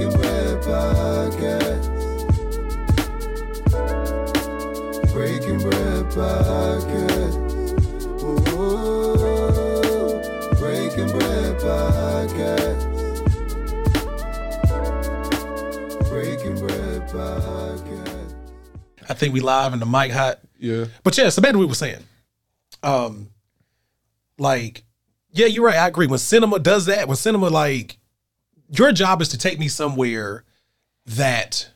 Breaking Bread Podcast. Breaking Bread Podcast. Ooh, Breaking Bread Podcast. Breaking Bread Podcast. I think we live and the mic hot. Yeah. But yeah, so back to what we were saying. Um, like, yeah, you're right. I agree. When cinema does that, when cinema like, your job is to take me somewhere that.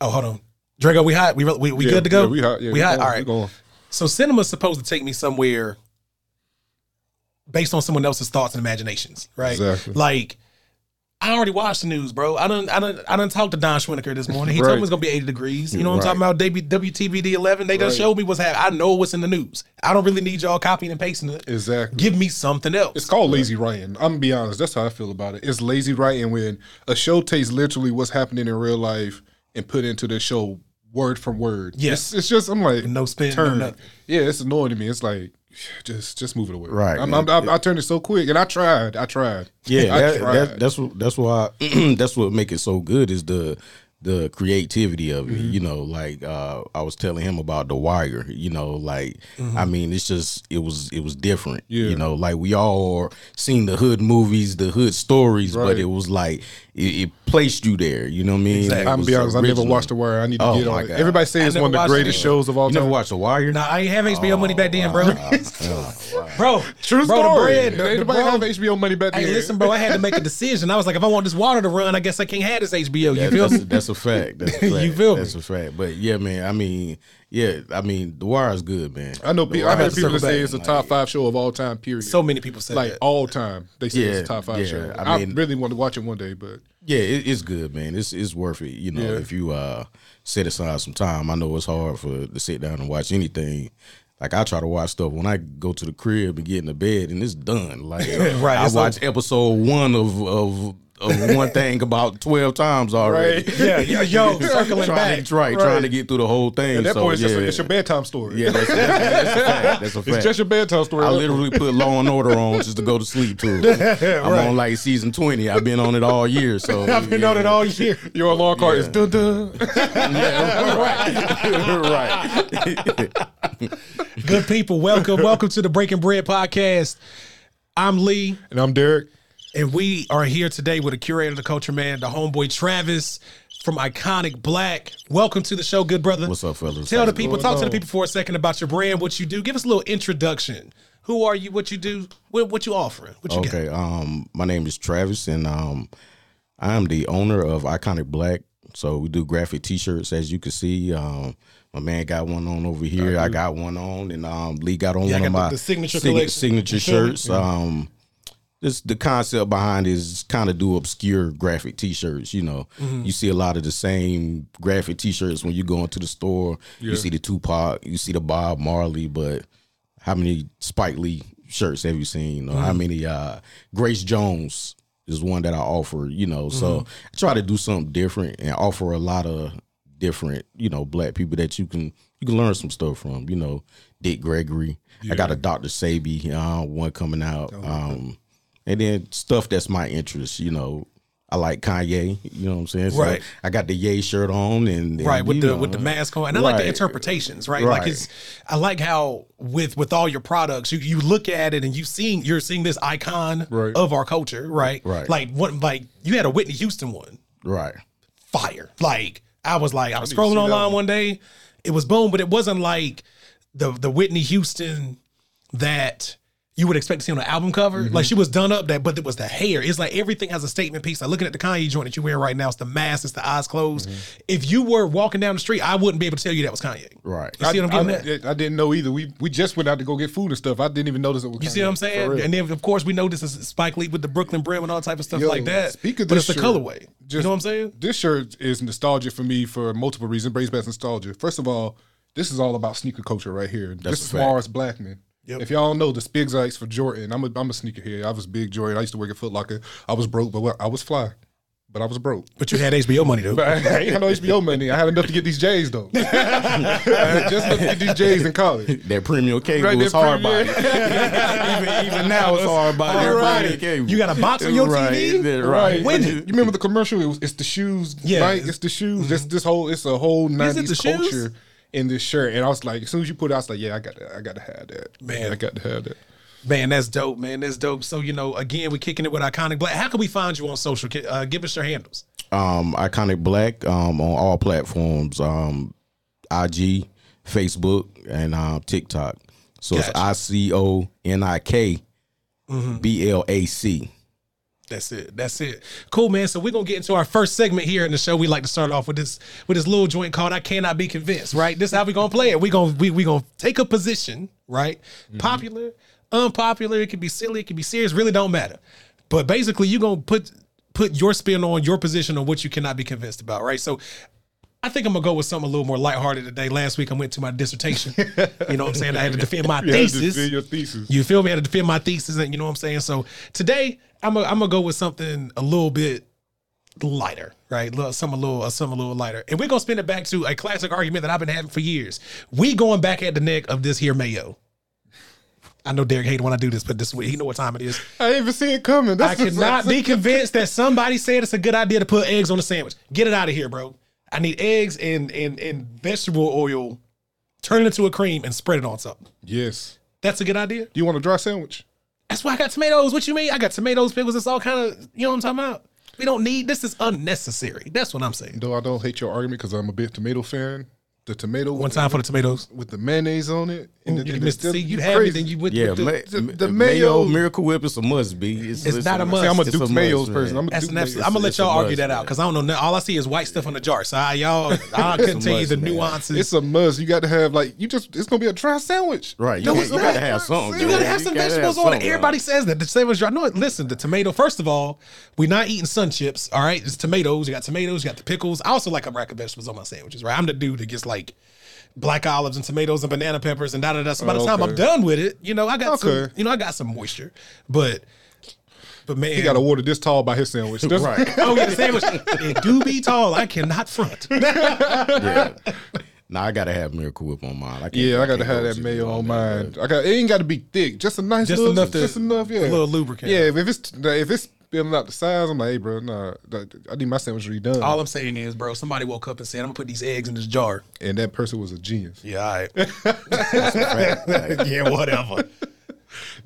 Oh, hold on, Drago, we hot. We we, we Yeah, good to go. yeah, we hot. Yeah, we hot. going, All right. going. So cinema's supposed to take me somewhere based on someone else's thoughts and imaginations, right? Exactly. Like. I already watched the news, bro. I done, I done, I done talked to Don Schwenneker this morning. He told Right. me it's gonna be 80 degrees. You know what I'm talking about? W- WTVD 11. They just Right. showed me what's happening. I know what's in the news. I don't really need y'all copying and pasting it. Exactly. Give me something else. It's called lazy writing. I'm gonna be honest. That's how I feel about it. It's lazy writing when a show takes literally what's happening in real life and put into the show word from word. Yes. it's, it's just I'm like no spin, no turn. nothing. yeah, it's annoying to me. It's like just just move it away. Right, I'm, man. I'm, I'm, I turned it so quick, and I tried. I tried. Yeah, I that, tried. that, that's what that's why that's what make it so good is the the creativity of it. Mm-hmm. You know, like uh, I was telling him about the wire. You know, like I mean, it's just it was it was different. Mm-hmm. Yeah. You know, like we all seen the hood movies, the hood stories, but it was like it, it placed you there. You know what I mean? Exactly. I'm gonna be honest. I never watched The Wire. I need to Oh get on it. Everybody say I it's one of the greatest it. shows of all You time. never watched the wire? Nah, I ain't have HBO oh, money back then, bro. Oh, bro, True bro, the story. bread, the- the Anybody bro- have HBO money back then? Hey, listen, bro. I had to make a decision. I was like, if I want this water to run, I guess I can't have this HBO. You That- feel that's, me? that's a fact. That's a fact. You feel me? That's a fact. But yeah, man. I mean, yeah. I mean, The Wire is good, man. I know. The People, I heard is people say back. it's a top five show of all time. Period. So many people say like that. all time, they say it's a top five yeah, show. I I, mean- really want to watch it one day, but Yeah, it, it's good, man. It's it's worth it. You know, Yeah. if you uh set aside some time. I know it's hard for to sit down and watch anything. Like I try to watch stuff when I go to the crib and get in the bed and it's done. Like Right, I it's watch episode one of of. Of one thing about twelve times already. Right. Yeah, yo, yo, circling trying, back. To, right, trying to get through the whole thing. at that so, point, it's, yeah, just a, it's your bedtime story. yeah, that's, that's, that's a fact. That's a fact. it's just your bedtime story. I literally put Law and Order on just to go to sleep to. I'm on like season twenty. I've been on it all year. So I've been on it all year. your alarm card is Yeah. dun dun. right. Good people, welcome, welcome to the Breaking Bread podcast. I'm Lee, and I'm Derek. And we are here today with a curator, of the culture man, the homeboy Travis from Iconic Black. Welcome to the show, good brother. What's up, fellas? Tell the How's it people, talk to the people for a second about your brand, what you do. Give us a little introduction. Who are you? What you do? What, what you offering? What you Okay. Um, my name is Travis, and um, I am the owner of Iconic Black. So we do graphic T-shirts, as you can see. Um, my man got one on over here. I got one on, and um, Lee got on Yeah, I one of the- my the signature sig- signature You feel me? shirts. Um, this the concept behind is kind of do obscure graphic T-shirts. You know, Mm-hmm. you see a lot of the same graphic T-shirts when you go into the store. You see the Tupac, you see the Bob Marley, but how many Spike Lee shirts have you seen? Or Mm-hmm. how many uh, Grace Jones is one that I offer? You know, so Mm-hmm. I try to do something different and offer a lot of different, you know, black people that you can you can learn some stuff from. You know, Dick Gregory. I got a Dr. Sebi uh, one coming out. Oh, Um, and then stuff that's my interest, you know. I like Kanye, you know what I'm saying? So Right. I got the Ye shirt on and, and, right with the know, with the mask on and i like the interpretations right? like Right. it's i like how with with all your products you you look at it and you seeing you're seeing this icon Right. of our culture right Right. like what like you had a whitney houston one Right. fire like i was like i was need scrolling online one. one day it was boom but it wasn't like the the whitney houston that you would expect to see on an album cover. Mm-hmm. Like she was done up that, but it was the hair. It's like everything has a statement piece. Like looking at the Kanye joint that you're wearing right now, it's the mask, it's the eyes closed. Mm-hmm. If you were walking down the street, I wouldn't be able to tell you that was Kanye. Right. You see what I'm I, getting I, at? I didn't know either. We we just went out to go get food and stuff. I didn't even notice it was. You see what I'm saying? And then of course we know this is Spike Lee with the Brooklyn Brim and all type of stuff Yo, like that. speak of but this it's the shirt, colorway. you know what I'm saying? This shirt is nostalgia for me for multiple reasons. Brings back nostalgia. First of all, this is all about sneaker culture right here. That's this is. Mars Blackmon. Yep. If y'all don't know the Spizikes for Jordan, I'm a I'm a sneakerhead. I was big Jordan. I used to work at Foot Locker. I was broke, but I was fly. but I was broke. But you had HBO money though. But I, I ain't had no HBO money. I had enough to get these J's though. I had just enough to get these J's in college. That premium cable Right, was that hard premium- body. even, even now it's hard body. All That right. cable. You got a box on your right, TV? that- Right. Right. When you remember the commercial? It was, it's the shoes. Yeah. Yeah. Right? It's the shoes. It's mm-hmm. this whole. It's a whole Is it nineties culture. shoes? Culture in this shirt. And I was like, as soon as you put it, I was like, yeah, I got. to I got to have that. Man. I got to have that. Man, that's dope, man. That's dope. So, you know, again, we're kicking it with Iconic Black. How can we find you on social? Uh, give us your handles. um, Iconic Black um, on all platforms, um, IG, Facebook, and um, TikTok. So Gotcha. it's I C O N I K B L A C. That's it. That's it. Cool, man. So we're gonna get into our first segment here in the show. We like to start off with this with this little joint called "I Cannot Be Convinced." Right. This is how we gonna play it. We gonna we we gonna take a position. Right. Mm-hmm. Popular, unpopular. It can be silly. It can be serious. Really don't matter. But basically, you gonna put put your spin on your position on what you cannot be convinced about. Right. So. I think I'm gonna go with something a little more lighthearted today. Last week I went to my dissertation. You know what I'm saying? I had to defend my You had to thesis. defend your thesis. You feel me? I had to defend my thesis, and you know what I'm saying. So today, I'm gonna I'm gonna go with something a little bit lighter, right? Some a little, uh, some a little lighter, and we're gonna spin it back to a classic argument that I've been having for years. We going back at the neck of this here mayo. I know Derek hated when I do this, but this week he know what time it is. I didn't even see it coming. I That's just- cannot be convinced that somebody said it's a good idea to put eggs on a sandwich. Get it out of here, bro. I need eggs and and and vegetable oil. Turn it into a cream and spread it on something. Yes. That's a good idea. Do you want a dry sandwich? That's why I got tomatoes. What you mean? I got tomatoes, pickles. It's all kind of, you know what I'm talking about? We don't need this. Is unnecessary. That's what I'm saying. Though I don't hate your argument because I'm a big tomato fan. The tomato One time for the tomatoes. with the mayonnaise on it. And the, You and missed the, see, you it's have it, then you went Yeah, with the, ma- the- the mayo, mayo- Miracle Whip is a must be. It's not a must. See, I'm a it's Duke's Mayo's person. I'm a that's Duke's an Mayo's. I'm gonna let y'all argue must, that out because I don't know. All I see is white stuff on the jar. So I, y'all, I couldn't tell you the nuances. It's a must. You got to have like you just. It's gonna be a dry sandwich. Right, you, you got to have something. You gotta have some vegetables on it. Everybody says that. The sandwich dry. No, listen, the tomato. First of all, we're not eating sun chips. All right, it's tomatoes. You got tomatoes. You got the pickles. I also like a rack of vegetables on my sandwiches. Right, I'm the dude that gets like black olives and tomatoes and banana peppers and da da da. So by the Oh, time I'm done with it, you know, I got some. You know, I got some moisture. But, but man, He got a water this tall by his sandwich. That's- Right. Oh yeah, the sandwich. It do be tall. I cannot front. Yeah. Nah, I gotta have Miracle Whip on mine. I can't- Yeah, I got to can't have go that cheap mayo on mine. but- I got. It ain't got to be thick. Just a nice, Just little, enough to- just enough. Yeah, a little lubricant. Yeah, if it's if it's spilling out the size, I'm like, hey, bro, nah, I need my sandwich redone. All I'm saying is, bro, somebody woke up and said, "I'm gonna put these eggs in this jar." and that person was a genius. Yeah, all right. yeah, whatever.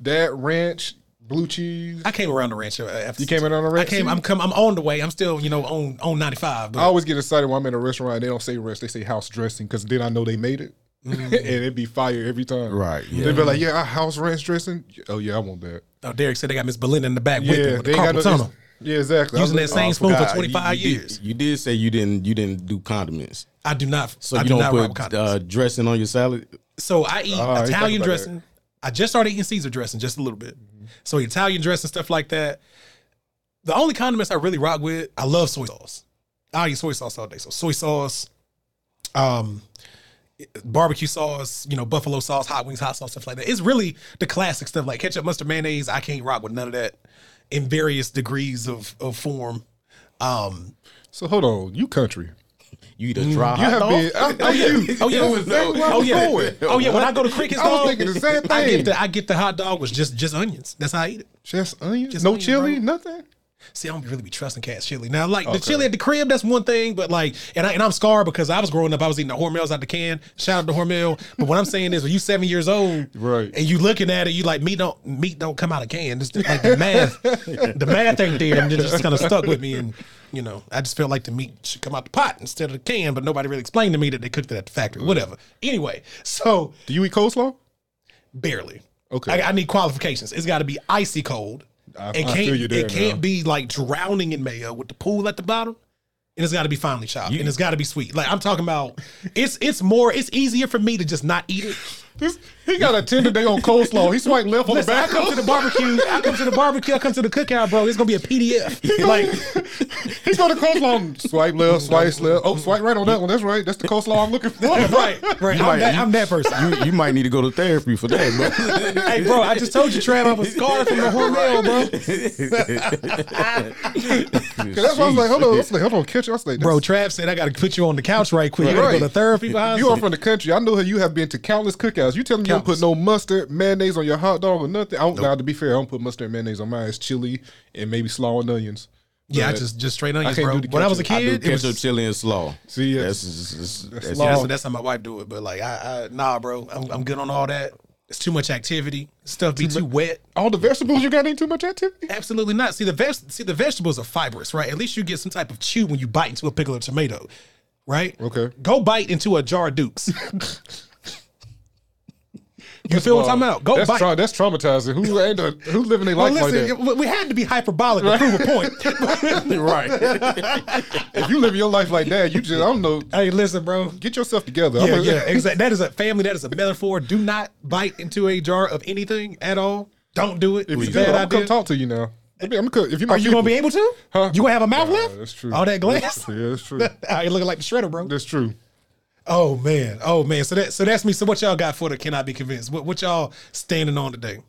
That ranch, blue cheese. I came around the ranch uh, after You came in on the ranch I came. I'm come. I'm on the way. I'm still, you know, on on 95. But I always get excited when I'm in a restaurant. and They don't say ranch; they say house dressing because then I know they made it, Mm-hmm. and it'd be fire every time. Right, yeah. They'd be like, "Yeah, our house ranch dressing." Oh yeah, I want that. oh, Derek said they got Miss Belinda in the back whipping Yeah, with the they carpal got no. tunnel. Yeah, exactly. Using that same oh, spoon for 25 you, you years. Did, you did say you didn't you didn't do condiments. I do not. So I you do don't not put uh, dressing on your salad. so I eat I ain't Italian think about dressing. I just started eating Caesar dressing just a little bit. So Italian dressing stuff like that. The only condiments I really rock with, I love soy sauce. I eat soy sauce all day. So soy sauce, um, barbecue sauce, you know, buffalo sauce, hot wings, hot sauce, stuff like that. It's really the classic stuff like ketchup, mustard, mayonnaise. I can't rock with none of that in various degrees of of form. Um, So hold on, you country. You eat a dry You hot have dog. been. I, oh, you. Oh yeah, was exactly oh yeah, going. oh yeah. When I go to Cricket's, I was dog, thinking the same I thing. get the I get the hot dog with just just onions. That's how I eat it. Just onions, Just no onions, chili, bro. nothing. See, I don't really be trusting Cat's chili. Now, like the oh, chili at the crib, that's one thing, but like, and, I, and I'm scarred because I was growing up, I was eating the Hormels out the can. Shout out to Hormel. But what I'm saying is, when you seven years old, Right. and you looking at it, you like meat don't meat don't come out of can. It's like the math, the math ain't there, and it just kind of stuck with me. And you know, I just felt like the meat should come out the pot instead of the can, but nobody really explained to me that they cooked it at the factory. Whatever. Anyway, so Do you eat coleslaw? barely. Okay. I, I need qualifications. It's got to be icy cold. I- it can't. feel you there it can't now. be like drowning in mayo with the pool at the bottom. And it's got to be finely chopped, and it's got to be sweet. Like I'm talking about, it's it's more. It's easier for me to just not eat it. This He got a Tinder date on coleslaw. He swiped left on the Listen, I back. come to the barbecue. I come to the barbecue. I come to the cookout, bro. It's gonna be a PDF. Like, He's go to coleslaw. Swipe left, swipe left. Oh, swipe right on that one. That's right. That's the coleslaw I'm looking for. right, right. I'm, might- that, I'm that person. You, you might need to go to therapy for that, bro. hey, bro, I just told you, Trav, I'm a scar from the Hormel, bro. 'Cause That's why I was like, hold on. I was like, hold on, catch you. I was like, Bro, Trav said I got to put you on the couch right quick. You gotta Right. go to therapy behind. You are from the country. I know how you have been to countless cookouts. You telling me you don't put no mustard, mayonnaise on your hot dog or nothing? I don't, Now, to be fair, I don't put mustard and mayonnaise on mine. It's chili and maybe slaw and onions. yeah, I just just straight onions, can't bro. When I was a. I kid, it was, ketchup, chili, and slaw. See, that's, that's, that's, that's. That's, that's how my wife do it. But like, I, I nah, bro, I'm, I'm good on all that. It's too much activity. Stuff be too wet. All the vegetables you got ain't too much activity. Absolutely not. See the veg- see the vegetables are fibrous, right? At least you get some type of chew when you bite into a pickle or tomato, right? Okay. Go bite into a jar of Dukes. you feel what I'm talking about? Go that's bite. Tra- that's traumatizing. Who ain't a, who living their well, life like that? we had to be hyperbolic to prove a point. right. if you live your life like that, you just I don't know. hey, listen, bro. Get yourself together. Yeah, a- yeah, exactly. That is a family. That is a metaphor. Do not bite into a jar of anything at all. Don't do it. If It's you do, bad I'm gonna idea. come talk to you now. I I'm gonna, if you Are you gonna be able to? Huh? You gonna have a mouth Nah, left? that's true. All that glass. Yeah, that's true. Ah, you looking like the shredder, bro. That's true. Oh man, oh man. So that so that's me. So what y'all got for the cannot be convinced? What what y'all standing on today?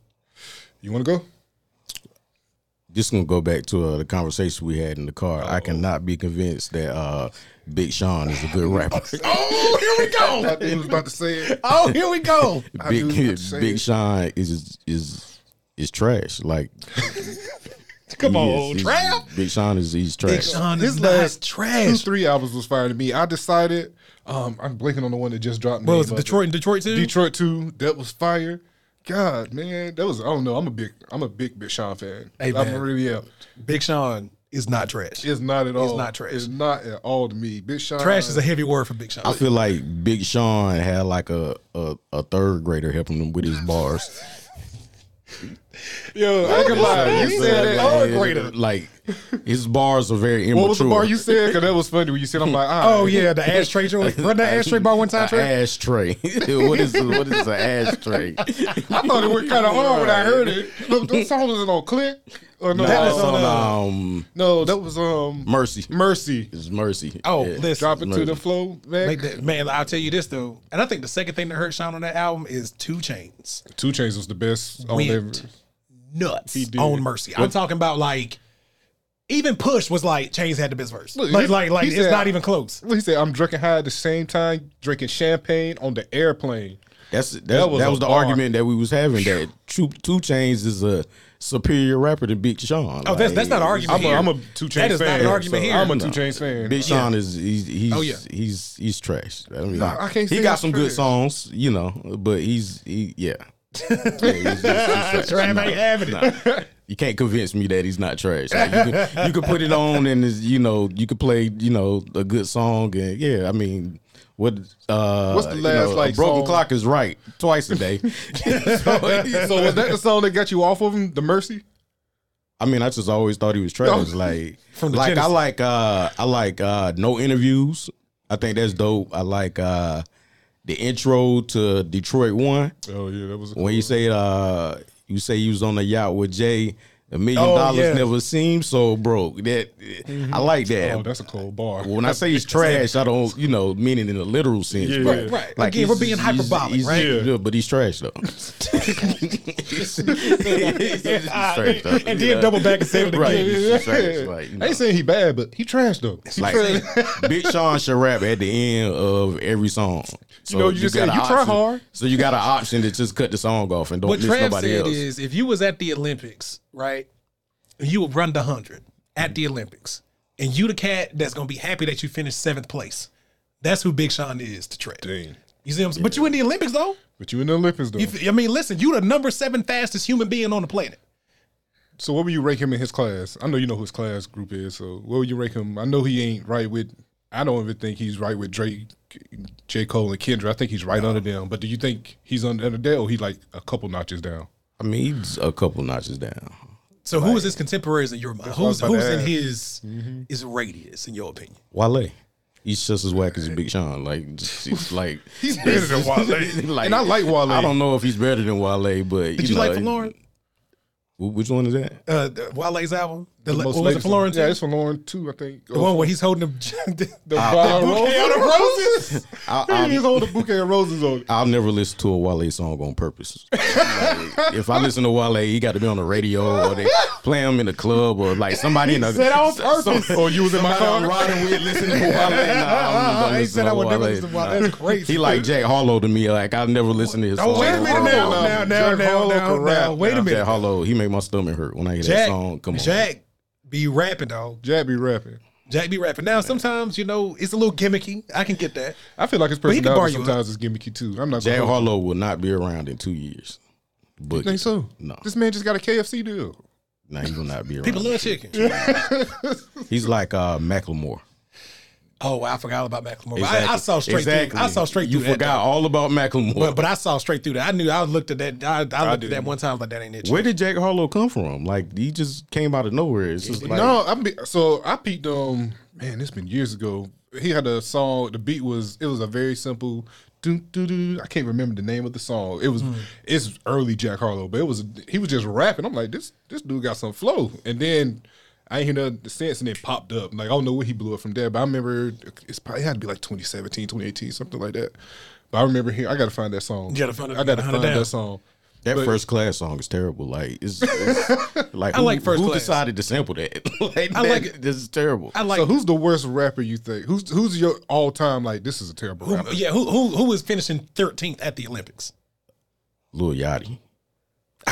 You want to go? just gonna go back to uh, the conversation we had in the car. I cannot be convinced that uh, Big Sean is a good rapper. Oh, here we go. I was about to say it. Oh, here we go. I knew you Big Big. Sean is is is trash. Like Come he on, is- Trav. Big Sean is he's trash. Big Sean His last not two, three albums was fire to me. I decided. Um, I'm blinking on the one that just dropped. What name was it? Detroit and Detroit too? Detroit two. That was fire. God, man, that was. I don't know. I'm a big. I'm a big Big Sean fan. Hey, I'm man. really am. Big Sean is not trash. It's not at all. not trash. It's not at all to me. Big Sean. Trash is a heavy word for Big Sean. I feel like Big Sean had like a, a, a third grader helping him with his bars. Yo, I ain't gonna lie. You said that. Third grader. Like his bars are very immature. What was the bar you said? Because that was funny when you said. I'm like, ah, Oh yeah, the ashtray joint. Run that ashtray bar one time, Trey. ashtray. what is what is an ashtray? I thought it went kind of hard when I heard it. Look, the song was it on Clique or no? That That was on, on uh, um, no, that was um Mercy. Mercy. It's Mercy. Oh, Yeah. listen. Drop it to the flow, man. That, man, I'll tell you this though, and I think the second thing that hurt Sean on that album is 2 Chainz. 2 Chainz was the best. on Went every- nuts on Mercy. I'm talking about like even Push was like Chainz had the best verse. Look, like he- like like he it's said- not even close. He said, "I'm drinking high at the same time, drinking champagne on the airplane." That's that, that was was, the bar. argument that we was having that Two, 2 Chainz is a superior rapper than Big Sean. Oh, that's that's not an argument. I'm a, here. I'm a 2 Chainz fan. That is fan. not an argument so here. I'm a No. 2 Chainz fan. Big Sean is he's he's Oh, yeah. he's he's trash. I, mean, Nah, I can't he got he's some good songs, you know, but he's he yeah. Nah, ain't having it. You can't convince me that he's not trash. Like, you, can, you can put it on and it's, you know you can play you know a good song and yeah. I mean, what uh, What's the you last, know, like, a broken song? clock is right twice a day. so was that the song that got you off of him? The Mercy. I mean, I just always thought he was trash. No. Like, From the like I like uh I like uh no interviews. I think that's dope. I like uh the intro to Detroit One Oh yeah, that was. when you say uh you say you was on the yacht with Jay. A million Oh, dollars yeah. never seemed so broke. That mm-hmm. I like that. Oh, that's a cold bar. when I say he's trash, I don't, you know, mean it in a literal sense. Yeah. but Right, right. Like Again, we're being hyperbolic, he's- right? Yeah. yeah, but he's trash though. He's- he's trash, though, and you then know? double back and say it again. Right. Trash, like, you I ain't saying he bad, but he trash though. He Like. Big Sean should rap at the end of every song. So know, you just got said you try hard. So you got an option to just cut the song off and don't What listen Trav nobody said else. is if you was at the Olympics, right, and you would run the hundred at the Olympics, and you the cat that's gonna be happy that you finished seventh place. That's who Big Sean is to Trav. Dang. You see what I'm saying? But you in the Olympics though. But you in the Olympics though. You f- I mean, listen, you the number seven fastest human being on the planet. so what would you rank him in his class? I know you know who his class group is. So what would you rank him? I know he ain't right with. I don't even think he's right with Drake, J Cole, and Kendra. I think he's right under them. But do you think he's under there, or he like a couple notches down? I mean, he's a couple notches down. So who is his contemporaries in your mind? what I was Who's who's in his his radius in your opinion? Wale. He's just as whack as Big Sean. Like, just, like He's better than Wale. Like, and I like Wale. I don't know if he's better than Wale, but Did you, know, like Lauren? wh- Which one is that? Uh, Wale's album. The, The what was it latest Folarin? one. Yeah, it's Folarin too. I think the one where he's holding the, the bouquet of roses. I, I, He's holding a bouquet of roses on. I'll never listen to a Wale song on purpose. Like, if I listen to Wale, he got to be on the radio or they play him in the club or like somebody in a said on purpose. Or you was in my car. riding with listening to Wale. Nah, I don't He said I would never Wale. listen to Wale. Nah. That's crazy. He like Jack Harlow to me. Like I'll never listen to his Oh, song. wait a minute now, no. now, now, Jack now, Harlow now, now. Wait a minute. Jack Harlow, he make my stomach hurt when I hear that song. Come on, Jack be rapping, dog. Jack be rapping. Jack be rapping. Now, sometimes, you know, it's a little gimmicky. I can get that. I feel like his he can bar personality you up. sometimes is gimmicky too. I'm not. Jack gonna- Harlow will not be around in two years. But You think so? No. This man just got a KFC deal. Nah, he will not be around. People love chicken. He's like uh, Macklemore. Oh, I forgot all about Macklemore. But I, I saw straight Exactly. through. I saw straight You through forgot that. all about Macklemore. But, but I saw straight through that. I knew. I looked at that. I, I looked at that one time. Like that ain't it. Where did Jack Harlow come from? Like he just came out of nowhere. It's just like no, I'm be, so I peeped. Um, man, it's been years ago. He had a song. The beat was it was a very simple. doo, doo, doo. I can't remember the name of the song. It was it's early Jack Harlow, but it was he was just rapping. I'm like this this dude got some flow, and then. I ain't hear nothing since, and it popped up. Like I don't know where he blew it from there, but I remember it's probably it had to be like 2017, 2018, something like that. But I remember here. I got to find that song. You gotta find it- I got to find down. that song. that but- first class song is terrible. Like it's, it's like I who, like First who Class. decided to sample that? like, I that- like it. This is terrible. I like. so who's the worst rapper you think? Who's who's your all time like? This is a terrible who, rapper. yeah, who who who was finishing thirteenth at the Olympics? Lil Yachty.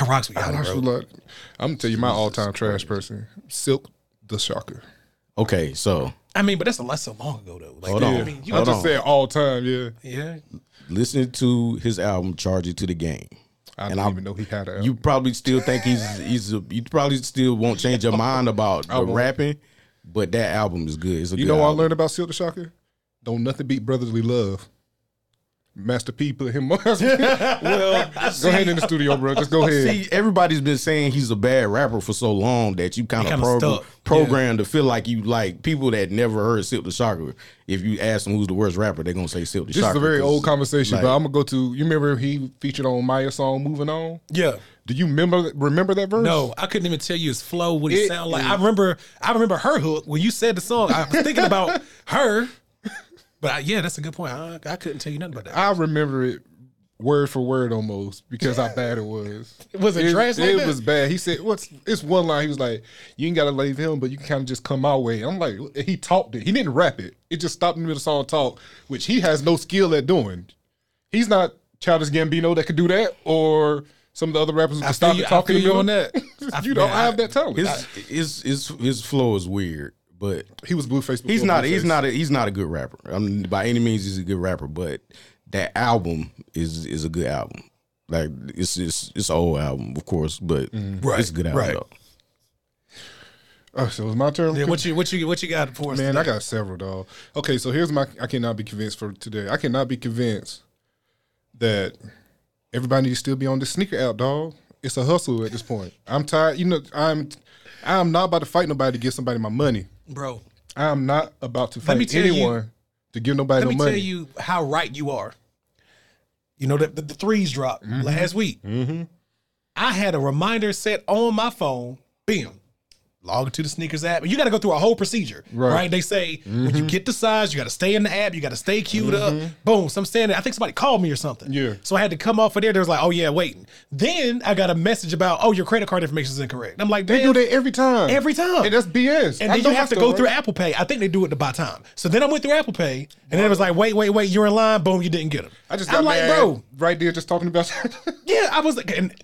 I rocks with I y'all, actually bro. like- I'm gonna tell you my all time trash person, Silkk the Shocker. Okay, so I mean, but that's a that's so long ago though. Like, Hold you know on. I mean, you I Hold just on. said all time. Yeah, yeah. listen to his album "Charge It to the Game." I And didn't I'm- even know he had a. You probably still think he's he's a, you probably still won't change your mind about the rapping, but that album is good. It's a you good know what I learned about Silkk the Shocker? Don't nothing beat brotherly love. Master P put him on. Well, go ahead in the studio, bro. Just go ahead. See, everybody's been saying he's a bad rapper for so long that you kind of kinda program, stuck. programmed to feel like you like people that never heard Silkk the Shocker. If you ask them who's the worst rapper, they're gonna say Silkk the this Shocker. is a very old conversation, like- but I'm gonna go to. You remember he featured on Mya's song "Moving On"? Yeah. Do you remember remember that verse? No, I couldn't even tell you his flow, what he It sound like. is- I remember, I remember her hook when you said the song. I was thinking about her, but I, yeah, that's a good point. I, I couldn't tell you nothing about that. I remember it word for word almost because how bad it was. Was it trash like it that? was bad. He said, "What's it's one line?" He was like, "You ain't gotta leave him, but you can kind of just come my way." I'm like, he talked it. He didn't rap it. It just stopped in the middle of the song talk, which he has no skill at doing. He's not Childish Gambino that could do that, or some of the other rappers who I can feel stop you, and I talk feel in the you on that. I- you don't man, have I- that talent. his his his his flow is weird, but he was Blueface. he's before not he's not a, he's not a good rapper. I mean, by any means, he's a good rapper, but that album is is a good album. Like it's it's it's an old album, of course, but Right, it's a good album. right. though. Oh, so it's my turn. Yeah, what you what you what you got for us? Man, today? I got several, dog. Okay, so here's my I cannot be convinced for today. I cannot be convinced that everybody needs to still be on the sneaker app, dog. It's a hustle at this point. I'm tired. You know, I'm I'm not about to fight nobody to get somebody my money. Bro. I'm not about to fight tell you- anyone to give nobody money. Let no me tell you how right you are. You know that the, the threes dropped Mm-hmm. last week. I had a reminder set on my phone. Bam. Log into the sneakers app. And you got to go through a whole procedure, right? Right. Mm-hmm. They say when you get the size, you got to stay in the app. You got to stay queued up. Boom. So I'm standing there. I think somebody called me or something. Yeah. So I had to come off of there. They was like, oh, yeah, waiting. Then I got a message about, oh, your credit card information is incorrect. I'm like, they do that every time. Every time. And that's BS. And I then you have to go through Apple Pay. I think they do it to buy time. So then I went through Apple Pay, and then it was like, wait, wait, wait, you're in line. Boom, you didn't get them. I just got I'm like, bro, right there just talking about yeah, I was like, and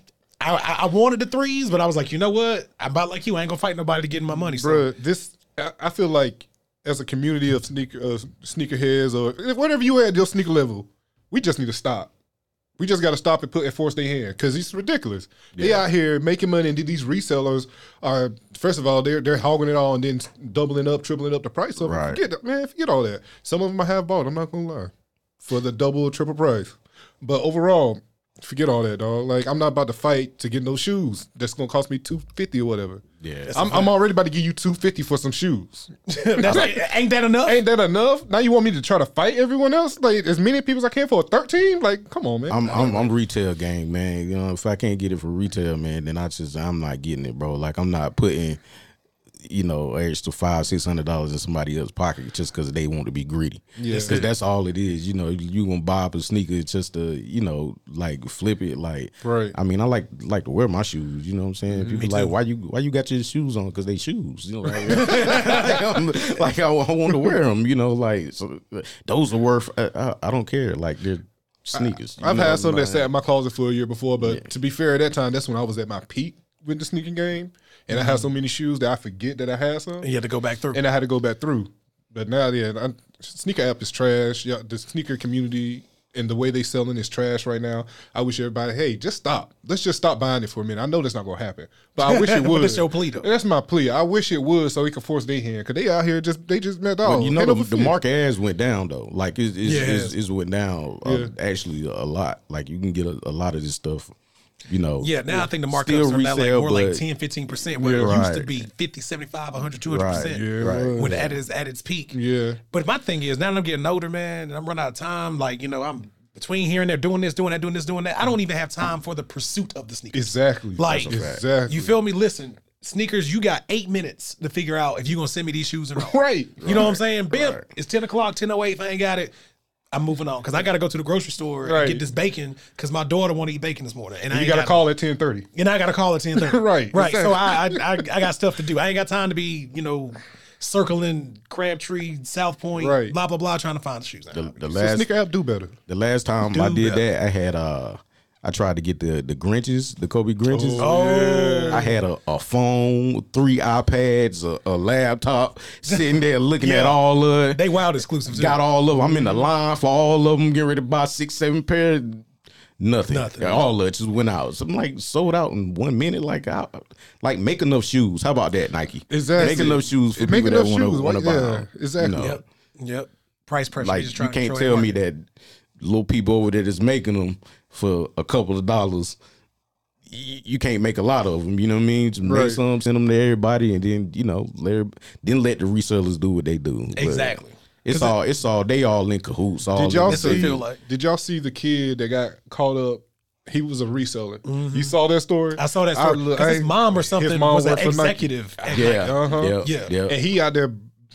I, I- I wanted the threes, but I was like, you know what? I'm about like you. I ain't gonna fight nobody to get my money. So Bruh, this I, I feel like as a community of sneaker uh, sneakerheads or whatever you at your sneaker level, we just need to stop. We just got to stop and put and force their hand because it's ridiculous. They out here making money, and these resellers are first of all they're they're hogging it all and then doubling up, tripling up the price of it. Right. Forget that, man. Forget all that. Some of them I have bought. I'm not gonna lie for the double triple price. But overall, Forget all that, dog. Like I'm not about to fight to get no shoes. That's gonna cost me two fifty or whatever. Yeah. I'm, I'm already about to give you two fifty for some shoes. That's, like, ain't that enough? Ain't that enough? Now you want me to try to fight everyone else? Like as many people as I can for a thirteen? Like, come on, man. I'm, I'm I'm retail gang, man. You know, if I can't get it for retail, man, then I just I'm not getting it, bro. Like I'm not putting, you know, extra five six hundred dollars in somebody else's pocket just because they want to be greedy. Yeah. because that's all it is. You know, you gonna buy up a sneaker just to you know like flip it. Like, Right. I mean, I like like to wear my shoes. You know what I'm saying? Mm-hmm. People like, why you why you got your shoes on? Because they shoes. You know, like, I'm- like I, I want to wear them. You know, like so those are worth. I, I, I don't care. Like they're sneakers. you I've had some that sat in my closet for a year before, but to be fair, at that time, that's when I was at my peak with the sneaking game, and I had so many shoes that I forget that I had some, You had to go back through. and I had to go back through. But now, yeah, I, sneaker app is trash. Yeah, the sneaker community and the way they selling is trash right now. I wish everybody, hey, just stop. Let's just stop buying it for a minute. I know that's not gonna happen, but I wish it would. that's your plea, though. That's my plea. I wish it would, so we can force their hand because they out here just they just met But off. you know the, the market has went down though. Like it's it's, Yeah, it's, it's went down uh, Yeah. actually a lot. Like you can get a, a lot of this stuff. You know. yeah, now I think the markups are now like more like but- 10, 15%, where Yeah, it used to be 50, 75, 100, 200%. Right, yeah, right. When at its, at its peak. Yeah. But my thing is, now that I'm getting older, man, and I'm running out of time, like, you know, I'm between here and there doing this, doing that, doing this, doing that. I don't even have time for the pursuit of the sneakers. Exactly. Like, exactly. You feel me? Listen, sneakers, you got eight minutes to figure out if you're going to send me these shoes or not. Right. You know what I'm saying? Bim, it's 10 o'clock, 10.08. If I ain't got it, I'm moving on because I got to go to the grocery store Right. and get this bacon because my daughter want to eat bacon this morning. And I You ain't got to got call at ten thirty. And I got to call at 10.30. Right, Right. So exactly. I, I, I, I got stuff to do. I ain't got time to be, you know, circling Crabtree, South Point, Right. blah, blah, blah, trying to find the shoes. The, the So last sneaker app do better. the last time Do I did better. that, I had uh I tried to get the the Grinches, the Kobe Grinches. Oh, I had a, a phone, three iPads, a, a laptop, sitting there looking at all of it. they wild exclusives. Got all of them. I'm in the line for all of them. Getting ready to buy six, seven pair. Nothing. Nothing. All of it just went out. So I'm like sold out in one minute. Like, I, like make enough shoes. How about that, Nike? Exactly. Make enough shoes for Make people that shoes, want to buy. Yeah, them, exactly. Know? Yep. Yep. Price pressure. Like you can't tell me that little people over there that's making them for a couple of dollars. y- You can't make a lot of them. You know what I mean? Just Right. make some, send them to everybody, and then you know, let, then let the resellers do what they do. But Exactly. It's all. It's all. They all in cahoots. All Did y'all in That's what it see? feel like. Did y'all see the kid that got caught up? He was a reseller. You saw that story? Mm-hmm. I saw that story look- because his mom or something his mom was an worked Nike. executive. Yeah. Nike. Uh-huh. Yeah. Yeah. Yeah. And he out there,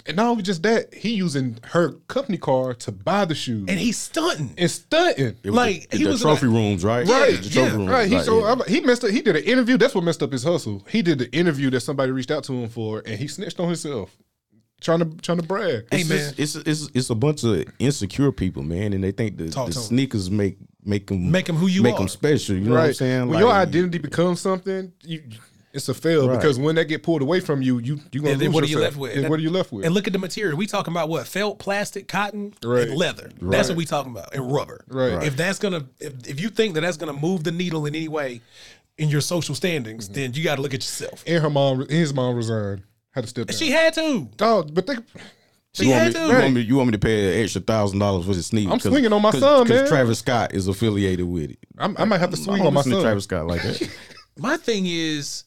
and not only just that, he using her company card to buy the shoes And he's stunting. and stunting. It was Like, the, he the was trophy like- rooms, right? Right, The trophy yeah, rooms, Right, he like, so yeah. I'm- he messed up. He did an interview. That's what messed up his hustle. He did the interview that somebody reached out to him for, and he snitched on himself, trying to trying to brag. Hey, It's, man. just- it's it's it's a bunch of insecure people, man, and they think the, Talk the to 'em. sneakers make make them Make 'em who you make are. them special. You know what I'm saying? When Like, your identity becomes something, you, it's a fail Right. because when that get pulled away from you, you you gonna And then lose what are you left with? And what are you left with? And look at the material. We talking about what? Felt, plastic, cotton, Right. and leather. That's what we talking about. And rubber. Right. Right. If that's gonna, if, if you think that that's gonna move the needle in any way in your social standings, Mm-hmm. then you got to look at yourself. and her mom, his mom resigned. Had to step down. She had to. dog, but they, She you want, had me, to. you, want me, you want me to pay an extra thousand dollars for the sneakers? I'm swinging on my son, man. Travis Scott is affiliated with it. I'm, I might have to I swing don't on my listen to son. Travis Scott like that. My thing is,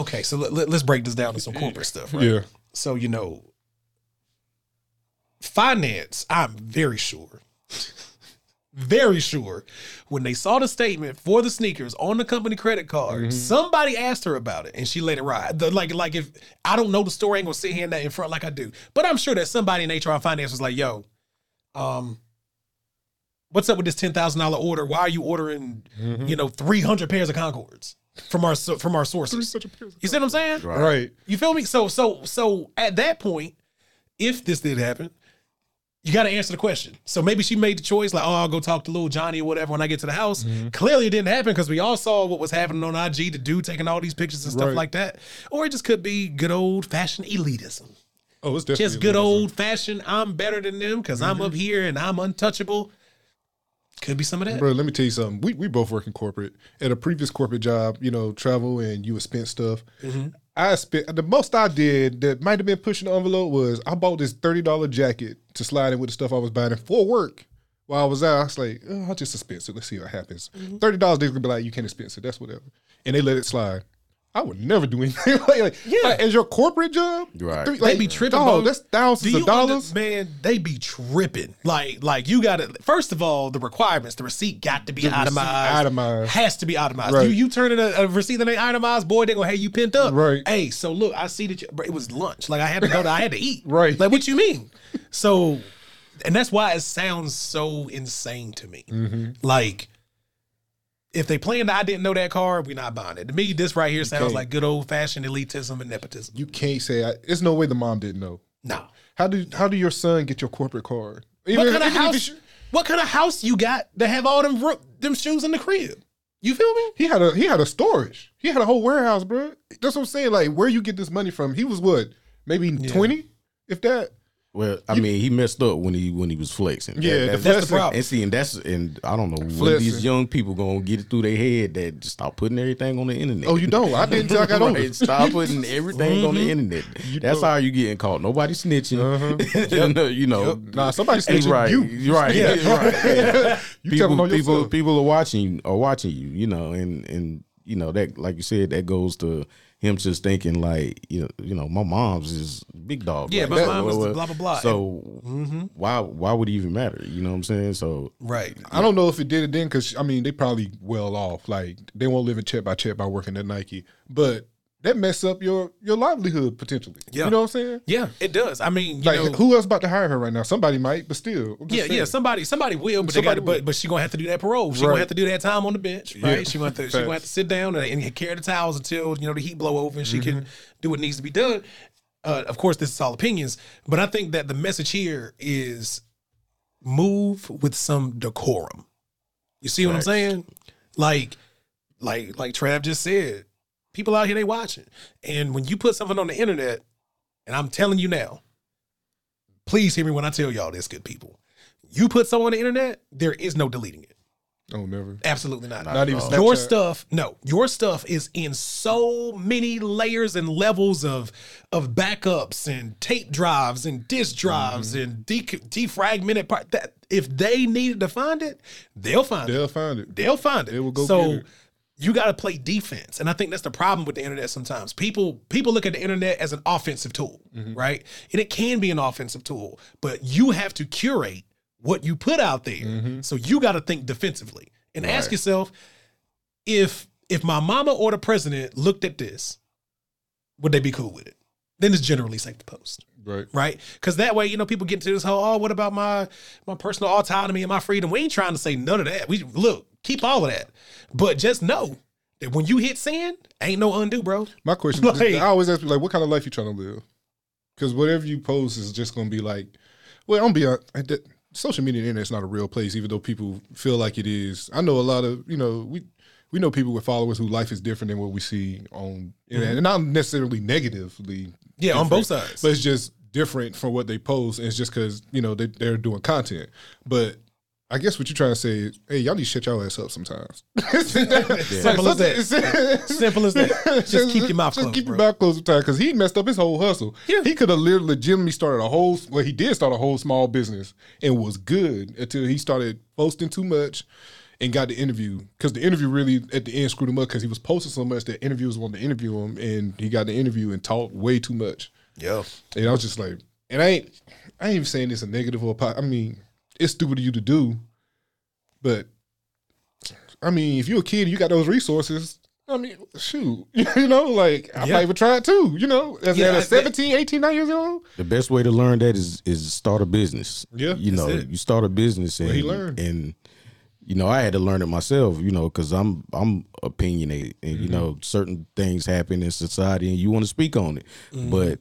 okay. So let, let, us break this down to some corporate stuff. Right? Yeah, So you know, finance. I'm very sure, very sure, when they saw the statement for the sneakers on the company credit card, somebody asked her about it, and she let it ride. The, like, like if I don't know the story, I ain't gonna sit here and that in front like I do. But I'm sure that somebody in HR and finance was like, "Yo, um." What's up with this ten thousand dollar order? Why are you ordering, you know, three hundred pairs of Concords from our so- from our sources? You see what I'm saying? right. You feel me? So so so at that point, if this did happen, you got to answer the question. So maybe she made the choice, like, oh, I'll go talk to little Johnny or whatever when I get to the house. Mm-hmm. Clearly, it didn't happen because we all saw what was happening on IG. The dude taking all these pictures and stuff Right. like that, or it just could be good old fashioned elitism. Oh, it's definitely Just good elitism. old fashioned. I'm better than them because I'm Mm-hmm. up here and I'm untouchable. Could be some of that. Bro, let me tell you something. We we both work in corporate. At a previous corporate job, you know, travel and you expense stuff. Mm-hmm. I spent the most I did that might have been pushing the envelope was I bought this thirty dollar jacket to slide in with the stuff I was buying for work while I was out, I was like, oh, I'll just expense it. Let's see what happens. Mm-hmm. Thirty dollars, they're gonna be like, you can't expense it. That's whatever, and they let it slide. I would never do anything like, like, Yeah. like, as your corporate job. Right. three- They like, be tripping, Oh. That's thousands Do of you under- dollars. man? They be tripping. Like, like you got to. First of all, the requirements, the receipt got to be The itemized. itemized. has to be itemized. Right. You you turn in a, a receipt that ain't itemized, boy, they gonna have you pinned up. Right. Hey, so look, I see that you, bro, it was lunch. Like I had to go to, I had to eat. Right. Like what you mean? So, and that's why it sounds so insane to me. Mm-hmm. Like. If they planned I didn't know that card, we're not buying it. To me, this right here sounds like good old fashioned elitism and nepotism. You can't say. I, there's no way the mom didn't know. No. How do how do your son get your corporate card? What kind of house? What kind of house you got to have all them them shoes in the crib? You feel me? He had a he had a storage. He had a whole warehouse, bro. That's what I'm saying. Like, where you get this money from? He was what, maybe twenty, if that. Well, I mean, he messed up when he when he was flexing. Yeah, the that's the problem. And see, and that's and I don't know when these young people gonna get it through their head that just stop putting everything on the internet. Oh, you don't. I didn't I got older. Right, Stop putting everything on the mm-hmm. internet. That's don't. how you getting caught. Nobody snitching. Uh-huh. you know, you know. Nah, somebody snitching right, you. You're right, yeah, right. yeah. You people, people, people are watching, are watching you. You know, and and you know that, like you said, that goes to him just thinking like, you know, you know, my mom's is big dog. Yeah, Like, my that- mom is well, blah, blah, blah. So Mm-hmm. why why would it even matter? You know what I'm saying? So Right. I don't know if it did it then, because I mean they probably well off. Like they won't live in check by check by working at Nike, but that mess up your your livelihood potentially. Yeah. You know what I'm saying? Yeah, it does. I mean, you Like know, who else about to hire her right now? Somebody might, but still. I'm just yeah, yeah. Somebody, somebody will, but Somebody got, will. but but she gonna have to do that parole. She Right. gonna have to do that time on the bench, right? Yeah. She gonna have to, she gonna have to sit down and, and carry the towels until you know the heat blow over and she Mm-hmm. can do what needs to be done. Uh, of course, this is all opinions, but I think that the message here is move with some decorum. You see what I'm saying? Like, like, like Trav just said, people out here they watching, and when you put something on the internet, and I'm telling you now, please hear me when I tell y'all this, good people. You put something on the internet, there is no deleting it. Oh, never. Absolutely not. Not even your stuff. No, your stuff is in so many layers and levels of of backups and tape drives and disk drives Mm-hmm. and de- defragmented part. That if they needed to find it, they'll find it. They'll find it. They'll find it. They will go so get it. You got to play defense, and I think that's the problem with the internet. Sometimes people people look at the internet as an offensive tool, Mm-hmm. right? And it can be an offensive tool, but you have to curate what you put out there. Mm-hmm. So you got to think defensively and ask yourself if if my mama or the president looked at this, would they be cool with it? Then it's generally safe to post Right. right? Because that way, you know, people get into this whole, oh, what about my my personal autonomy and my freedom? We ain't trying to say none of that. We look, keep all of that, but just know that when you hit sand, ain't no undo, bro. My question, Like- I always ask people, like, what kind of life you trying to live? Because whatever you post is just going to be like, well, I'm be hon- I did- social media and internet is not a real place, even though people feel like it is. I know a lot of, you know, we we know people with followers who life is different than what we see on internet, and not necessarily negatively. Mm-hmm. Yeah, on both sides. but it's just different from what they post. And it's just because you know they, they're doing content, but. I guess what you're trying to say is, hey, y'all need to shut y'all ass up sometimes. Simple as that. Simple as that. Just keep your mouth Just closed, keep your bro. mouth closed sometimes because he messed up his whole hustle. Yeah. He could have literally legitimately started a whole, well, he did start a whole small business and was good until he started posting too much and got the interview. Because the interview really at the end screwed him up because he was posting so much that interviewers wanted to interview him and he got the interview and talked way too much. Yeah, And I was just like, and I ain't, I ain't even saying it's a negative or, a po- I mean, it's stupid of you to do, but I mean, if you're a kid and you got those resources, I mean, shoot, you know, like I Yeah. might even try it too, you know, as Yeah, at I- a 17, 18, 9 years old. The best way to learn that is is start a business. Yeah, you know, it. you start a business and he learned. and you know I had to learn it myself. You know, because I'm I'm opinionated, and Mm-hmm. you know certain things happen in society, and you want to speak on it. Mm-hmm. But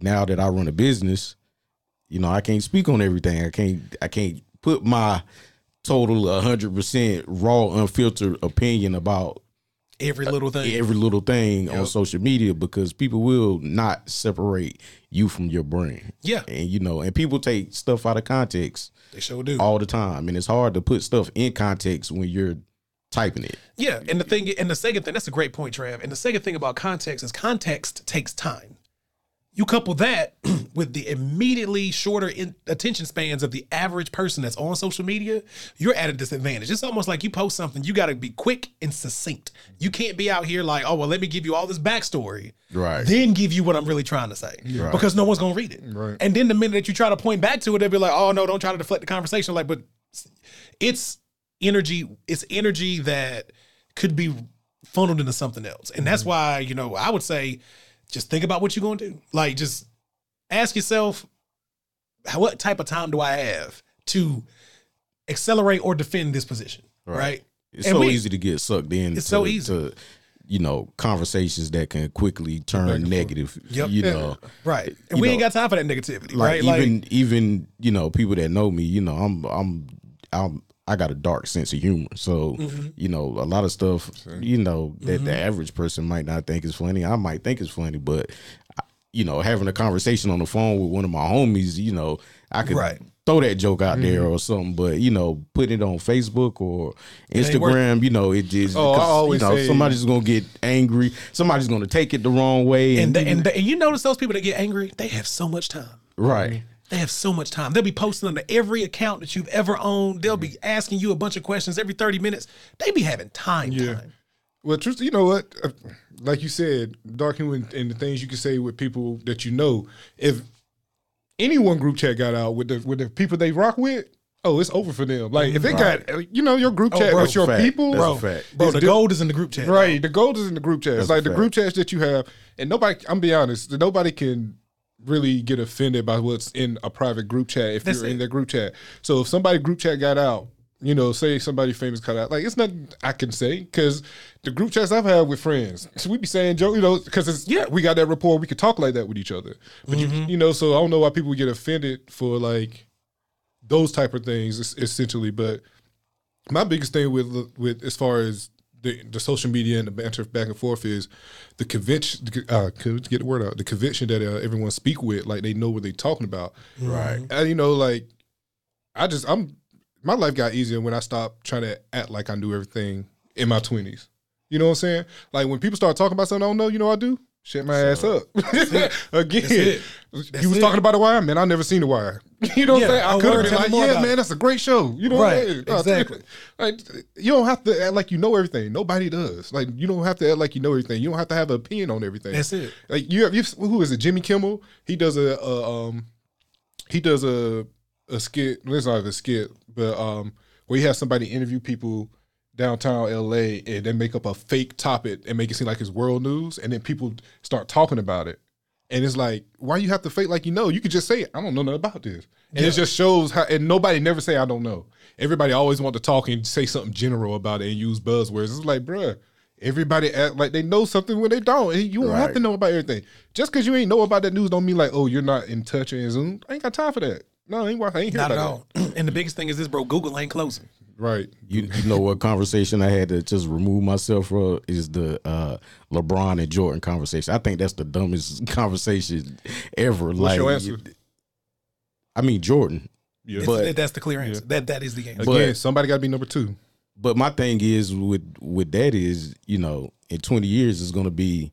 now that I run a business, you know I can't speak on everything. I can't I can't put my total hundred percent raw, unfiltered opinion about every uh, little thing. every little thing on social media because people will not separate you from your brand. Yeah. And you know, and people take stuff out of context they sure do. all the time. And it's hard to put stuff in context when you're typing it. Yeah, and the thing, and the second thing, that's a great point, Trav. And the second thing about context is context takes time. You couple that with the immediately shorter in, attention spans of the average person that's on social media, you're at a disadvantage. It's almost like you post something, you got to be quick and succinct. You can't be out here like, oh, well, let me give you all this backstory. Right. Then give you what I'm really trying to say. Because no one's going to read it. Right. And then the minute that you try to point back to it, they'll be like, oh, no, don't try to deflect the conversation. Like, but it's energy, it's energy that could be funneled into something else. And that's mm-hmm. why, you know, I would say just think about what you're going to do. Like, just ask yourself, what type of time do I have to accelerate or defend this position? Right. It's And so we- easy to get sucked in. It's to- so easy. to, you know, conversations that can quickly turn negative. Yep. You know, Right. And we ain't got time for that negativity. like right. even even you know people that know me, you know, I'm I'm I'm I got a dark sense of humor. So Mm-hmm. you know, a lot of stuff, you know, that the average person might not think is funny. I might think is funny, but you know, having a conversation on the phone with one of my homies, you know, I could Right. throw that joke out there Mm-hmm. or something. But you know, putting it on Facebook or Instagram, you know, it just Oh, I always you know say- somebody's gonna get angry. Somebody's gonna take it the wrong way, and and, they, and, they, and you notice those people that get angry, they have so much time. right. They have so much time. They'll be posting under every account that you've ever owned. They'll be asking you a bunch of questions every 30 minutes. They be having time. Yeah. time. Well, truth, you know what? Uh, Like you said, dark humor and, and the things you can say with people that you know. If any one group chat got out with the with the people they rock with, oh, it's over for them. Like if it got, uh, you know, your group chat bro, with your fact. people, That's a bro, fact. Bro, the di- gold is in the group chat. Right, the gold is in the group chat. That's like the fact. group chats that you have, and nobody. I'm be honest, nobody can really get offended by what's in a private group chat if That's you're in it. their group chat. So if somebody group chat got out, you know, say somebody famous cut out, like it's nothing I can say because the group chats I've had with friends, we be saying joke, you know, because it's Yeah. Mm-hmm. we got that rapport, we could talk like that with each other. But you, you know, so I don't know why people get offended for like those type of things essentially. But my biggest thing with with as far as the, the social media and the banter back and forth is the convention. Uh, get the word out. The convention that uh, everyone speak with, like they know what they're talking about. Right. And you know, like I just I'm my life got easier when I stopped trying to act like I knew everything in my twenties. You know what I'm saying? Like when people start talking about something I don't know, you know what I do? Shut my ass up. Again, it. you was it. talking about the wire, man. I never seen the wire. You know what I'm saying? I could have been like, yeah, man, it. that's a great show. You know what I'm saying? Exactly. Like you don't have to act like you know everything. Nobody does. Like you don't have to act like you know everything. You don't have to have an opinion on everything. That's it. Like you have, you who is it? Jimmy Kimmel. He does a, a um, he does a a skit. It's not a skit, but um, where he has somebody interview people downtown LA and then make up a fake topic and make it seem like it's world news, and then people start talking about it. And it's like, why you have to fake like you know? You could just say, I don't know nothing about this. And it just shows how, and nobody never say, I don't know. Everybody always want to talk and say something general about it and use buzzwords. It's like, bruh, everybody act like they know something when they don't. And you don't have to know about everything. Just because you ain't know about that news don't mean like, oh, you're not in touch or in Zoom. I ain't got time for that. No, I ain't, I ain't here Not at about all. and the biggest thing is this, bro. Google ain't closing. That. Right. You, you know what conversation I had to just remove myself from is the uh, LeBron and Jordan conversation. I think that's the dumbest conversation ever. What's like, your answer? I mean Jordan, Yeah. But- that's the clear answer. That that is the answer. Again, but- somebody got to be number two. but my thing is with with that is you know in twenty years it's going to be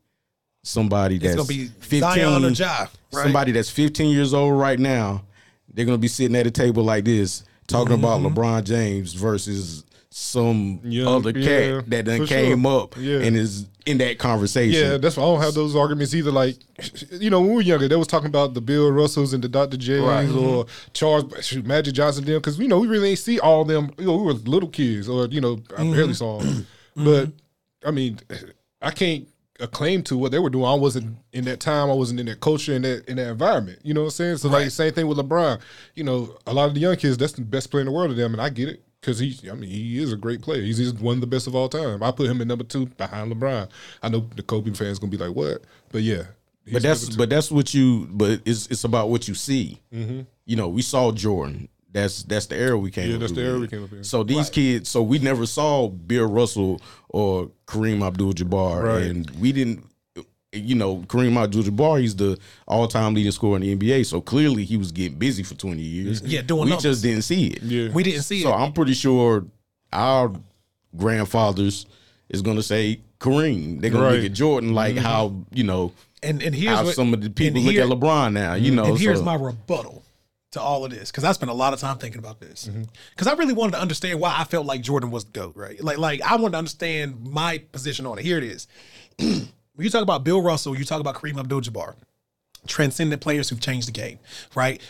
somebody it's that's gonna be fifteen, Zion or Ja. Right? somebody that's fifteen years old right now. They're going to be sitting at a table like this talking about Mm-hmm. LeBron James versus some Young- other cat yeah, that then came sure. up Yeah. and is in that conversation. Yeah, that's why I don't have those arguments either. Like, you know, when we were younger, they was talking about the Bill Russells and the Dr. J's Right. Mm-hmm. or Charles shoot, Magic Johnson them because you know we really ain't see all them. You know, we were little kids, or you know, I barely mm-hmm. saw them. But mm-hmm. I mean, I can't acclaim to what they were doing. I wasn't in that time. I wasn't in that culture in that in that environment. You know what I'm saying? So like, same thing with LeBron. You know, a lot of the young kids, that's the best player in the world to them, and I get it. Because he, I mean, he is a great player. He's just one of the best of all time. I put him in number two behind LeBron. I know the Kobe fans gonna be like, "What?" But yeah, but that's but that's what you but it's it's about what you see. Mm-hmm. You know, we saw Jordan. That's that's the era we came. Yeah, up that's the with. era we came up in. So these kids, so we never saw Bill Russell or Kareem Abdul-Jabbar, Right. and we didn't. You know, Kareem Abdul-Jabbar, he's the all-time leading scorer in the NBA. So clearly, he was getting busy for twenty years. Yeah, doing We numbers. just didn't see it. yeah, we didn't see So it. So I'm pretty sure our grandfathers is gonna say Kareem. They're gonna look at Jordan like mm-hmm. how you know And and here's How what, some of the people look here- at LeBron now, you mm-hmm. know. and here's so- my rebuttal to all of this because I spent a lot of time thinking about this Mm-hmm. because I really wanted to understand why I felt like Jordan was the goat, right? Like, like I wanted to understand my position on it. Here it is. when you talk about Bill Russell, you talk about Kareem Abdul-Jabbar, transcendent players who've changed the game, right?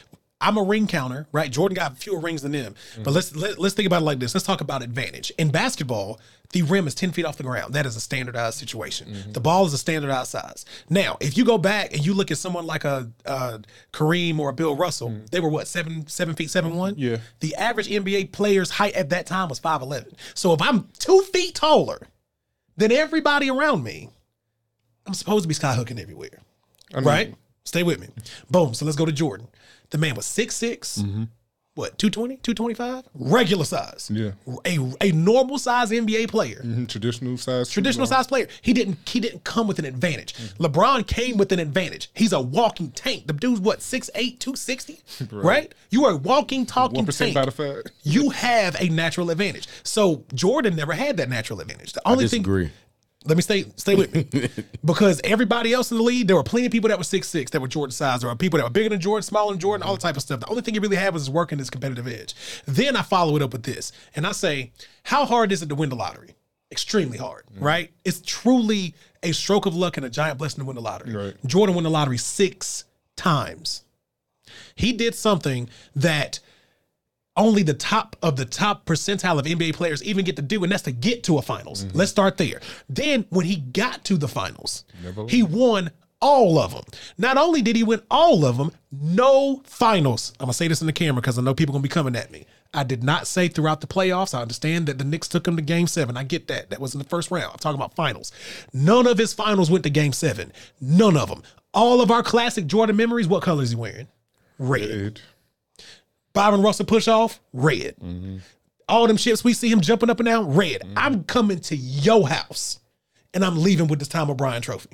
I'm a ring counter, right? Jordan got fewer rings than them, but let's let, let's think about it like this. Let's talk about advantage in basketball. The rim is 10 feet off the ground. That is a standardized situation. The ball is a standardized size. Now, if you go back and you look at someone like a, uh Kareem or a Bill Russell, they were what seven seven feet seven one. Yeah. The average NBA player's height at that time was five eleven. So if I'm two feet taller than everybody around me, I'm supposed to be skyhooking everywhere I mean, right? Stay with me. Boom. So let's go to Jordan. The man was 6'6, Mm-hmm. what, 220, 225? Regular size. Yeah. A, a normal size NBA player. mhm, Traditional size. Traditional size player. He didn't he didn't come with an advantage. Mm-hmm. LeBron came with an advantage. He's a walking tank. The dude's what, 6'8, 260? right. You are a walking, talking One percent tank. by the fact. you have a natural advantage. So Jordan never had that natural advantage. The only thing disagree. Let me stay stay with me. because everybody else in the league, there were plenty of people that were six six that were Jordan size, or people that were bigger than Jordan, smaller than Jordan, all the type of stuff. The only thing he really had was his work and his competitive edge. Then I follow it up with this. And I say, how hard is it to win the lottery? Extremely hard, mm. right? It's truly a stroke of luck and a giant blessing to win the lottery. Right. Jordan won the lottery six times. He did something that only the top of the top percentile of NBA players even get to do, and that's to get to a finals. Let's start there. Then, when he got to the finals, he won all of them. Not only did he win all of them, no finals. I'm gonna say this in the camera because I know people gonna be coming at me. I did not say throughout the playoffs. I understand that the Knicks took him to game seven. I get that. That was in the first round. I'm talking about finals. None of his finals went to game seven. None of them. All of our classic Jordan memories, what color is he wearing? Red. It- Bryon Russell push off, red. Mm-hmm. All them ships we see him jumping up and down, red. Mm-hmm. I'm coming to your house and I'm leaving with this Tom O'Brien trophy.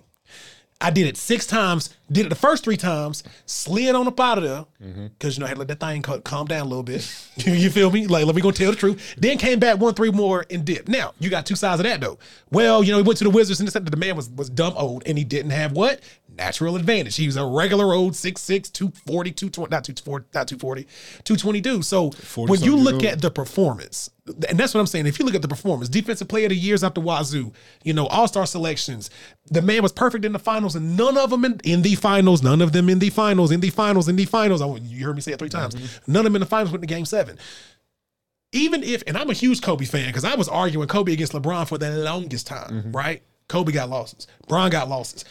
I did it six times, did it the first three times, slid on up out of there, mm-hmm. because you know I had to let that thing calm down a little bit. you feel me? Like, let me go tell the truth. Then came back one, three more and dipped. Now, you got two sides of that though. Well, you know, he went to the Wizards and this, that, the man was was dumb old and he didn't have what? Natural advantage. He was a regular old 6'6, 240, 220, not 240, not 240, 222. So when you look at the performance, and that's what I'm saying. If you look at the performance, defensive player of the years out the wazoo, you know, all star selections, the man was perfect in the finals, and none of them in, in the finals, none of them in the finals, in the finals, in the finals. I, you heard me say it three times. None of them in the finals went to game seven. Even if, and I'm a huge Kobe fan because I was arguing Kobe against LeBron for the longest time, right? Kobe got losses, Bron got losses.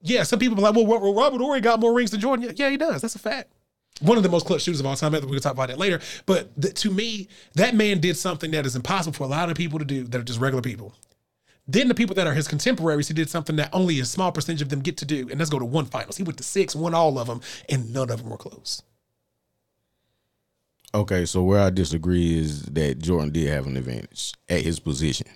Yeah, some people are like, well, well, Robert Horry got more rings than Jordan. Yeah, he does. That's a fact one of the most clutch shooters of all time. We can talk about that later. But th- to me, that man did something that is impossible for a lot of people to do that are just regular people. Then the people that are his contemporaries, he did something that only a small percentage of them get to do, and let's go to one finals. He went to six, won all of them, and none of them were close. Okay, so where I disagree is that Jordan did have an advantage at his position.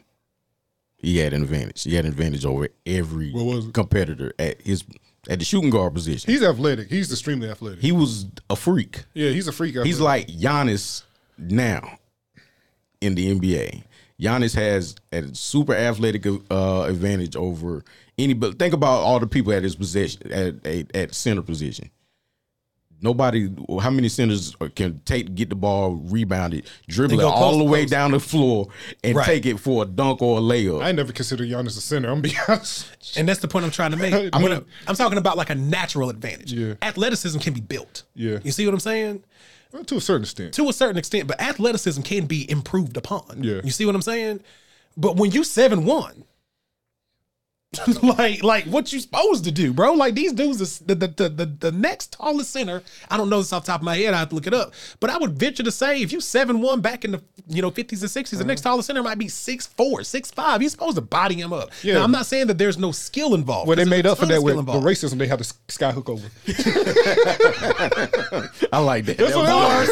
He had an advantage. He had an advantage over every What was it? competitor at his at the shooting guard position. He's athletic. He's extremely athletic. he was a freak. yeah, he's a freak. He's like Giannis now in the NBA. Giannis has a super athletic uh, advantage over anybody. Think about all the people at his position at at, at center position. Nobody, how many centers can take get the ball, rebound it, dribble it all post the way post. down the floor, and Right. take it for a dunk or a layup? I ain't never considered Giannis a center. I'm gonna be honest. And that's the point I'm trying to make. I'm, gonna, I'm talking about like a natural advantage. Yeah. Athleticism can be built. Yeah. You see what I'm saying? Well, to a certain extent. to a certain extent, but athleticism can be improved upon. Yeah. You see what I'm saying? But when you seven one, like like what you supposed to do, bro? Like these dudes is the the, the the next tallest center. I don't know this off the top of my head. I have to look it up. But I would venture to say if you seven one back in the you know 50s and 60s, the next uh-huh. tallest center might be six four, six five. You're supposed to body him up. Yeah. Now, I'm not saying that there's no skill involved. Well, they made up for that with skill the racism. They had the sky hook over. I like that. That's that, was,